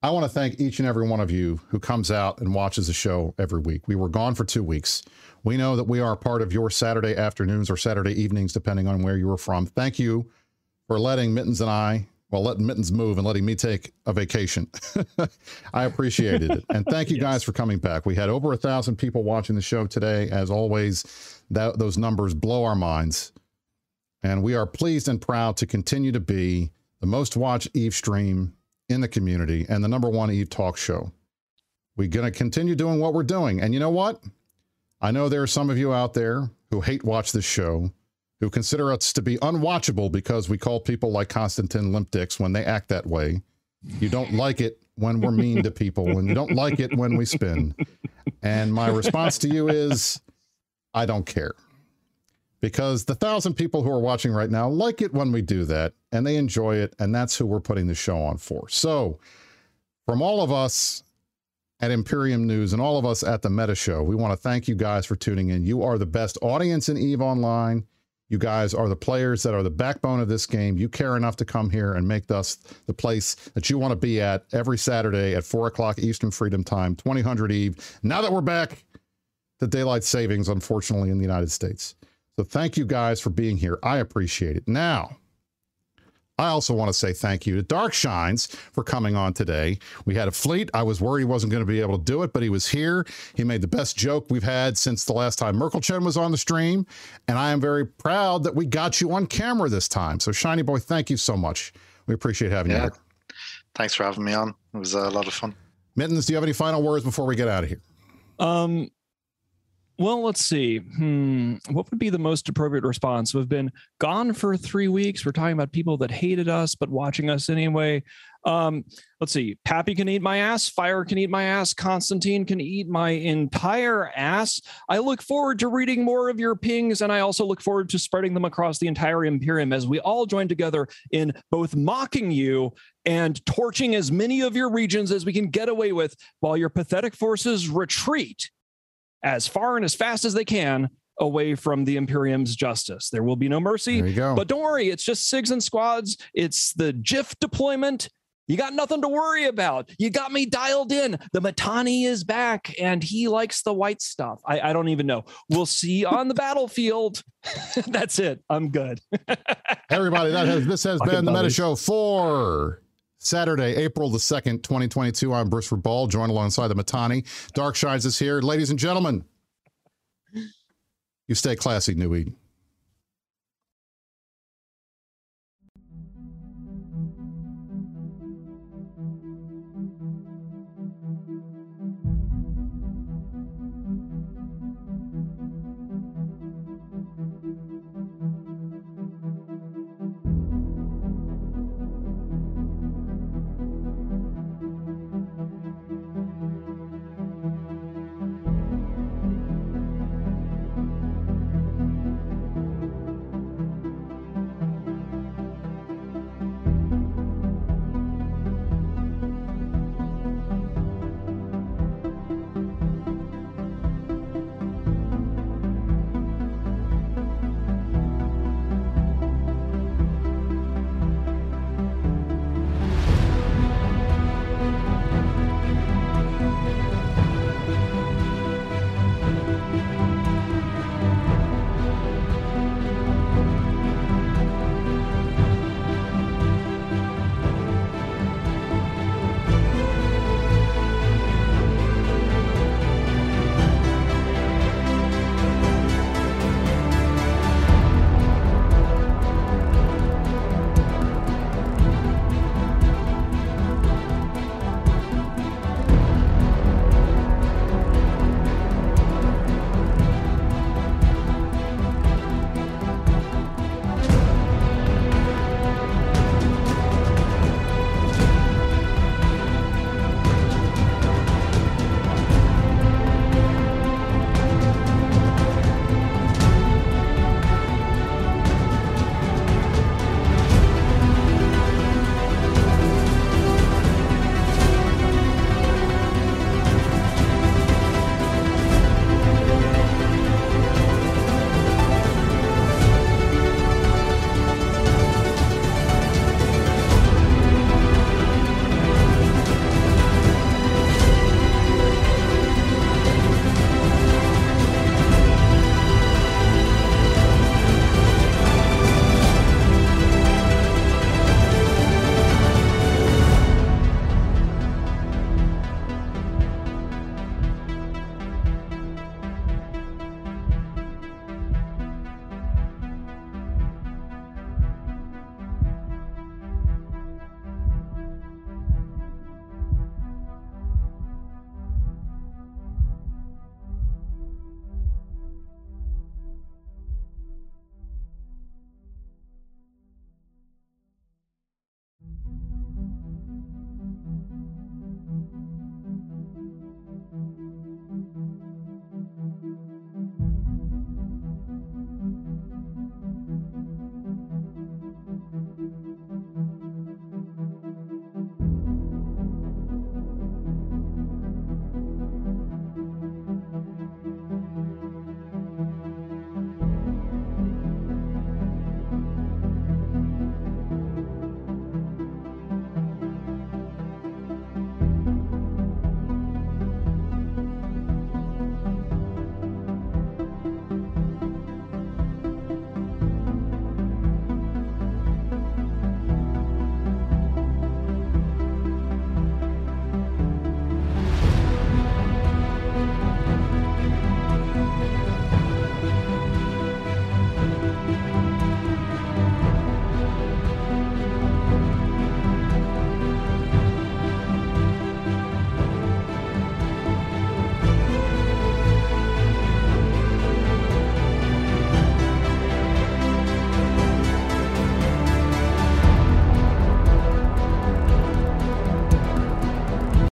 S2: I want to thank each and every one of you who comes out and watches the show every week. We were gone for two weeks. We know that we are part of your Saturday afternoons or Saturday evenings, depending on where you are from. Thank you for letting Mittens and I, well, letting Mittens move and letting me take a vacation. I appreciated it. And thank you yes. guys for coming back. We had over a thousand people watching the show today. As always, that, those numbers blow our minds. And we are pleased and proud to continue to be the most watched Eve stream in the community and the number one Eve talk show. We're going to continue doing what we're doing. And you know what? I know there are some of you out there who hate watch this show, who consider us to be unwatchable because we call people like Konstantin limp dicks when they act that way. You don't like it when we're mean to people, and you don't like it when we spin. And my response to you is, I don't care because the thousand people who are watching right now like it when we do that and they enjoy it. And that's who we're putting the show on for. So, from all of us at Imperium News and all of us at the Meta Show, we want to thank you guys for tuning in. You are the best audience in EVE Online. You guys are the players that are the backbone of this game. You care enough to come here and make us the place that you want to be at every Saturday at 4 o'clock Eastern Freedom Time, 2000 Eve. Now that we're back to daylight savings, unfortunately, in the United States. So thank you guys for being here. I appreciate it. Now, I also want to say thank you to Dark Shines for coming on today. We had a fleet. I was worried he wasn't going to be able to do it, but he was here. He made the best joke we've had since the last time Merkel Chen was on the stream. And I am very proud that we got you on camera this time. So, Shiny Boy, thank you so much. We appreciate having yeah. you here.
S4: Thanks for having me on. It was a lot of fun.
S2: Mittens, do you have any final words before we get out of here?
S3: Um, well, let's see. Hmm. What would be the most appropriate response? We've been gone for three weeks. We're talking about people that hated us, but watching us anyway. Um, let's see. PAPI can eat my ass. Fire can eat my ass. Constantine can eat my entire ass. I look forward to reading more of your pings, and I also look forward to spreading them across the entire Imperium as we all join together in both mocking you and torching as many of your regions as we can get away with while your pathetic forces retreat as far and as fast as they can away from the Imperium's justice. There will be no mercy. But don't worry, it's just SIGs and squads. It's the GEF deployment. You got nothing to worry about. You got me dialed in. The Mittani is back and he likes the white stuff. I, I don't even know. We'll see on the battlefield. That's it. I'm good.
S2: Everybody, that has this has been the Meta Show for Saturday, April the 2nd, 2022. I'm Brisc Rubal, joined alongside the Mittani. Dark Shines is here. Ladies and gentlemen, you stay classy, New Eden.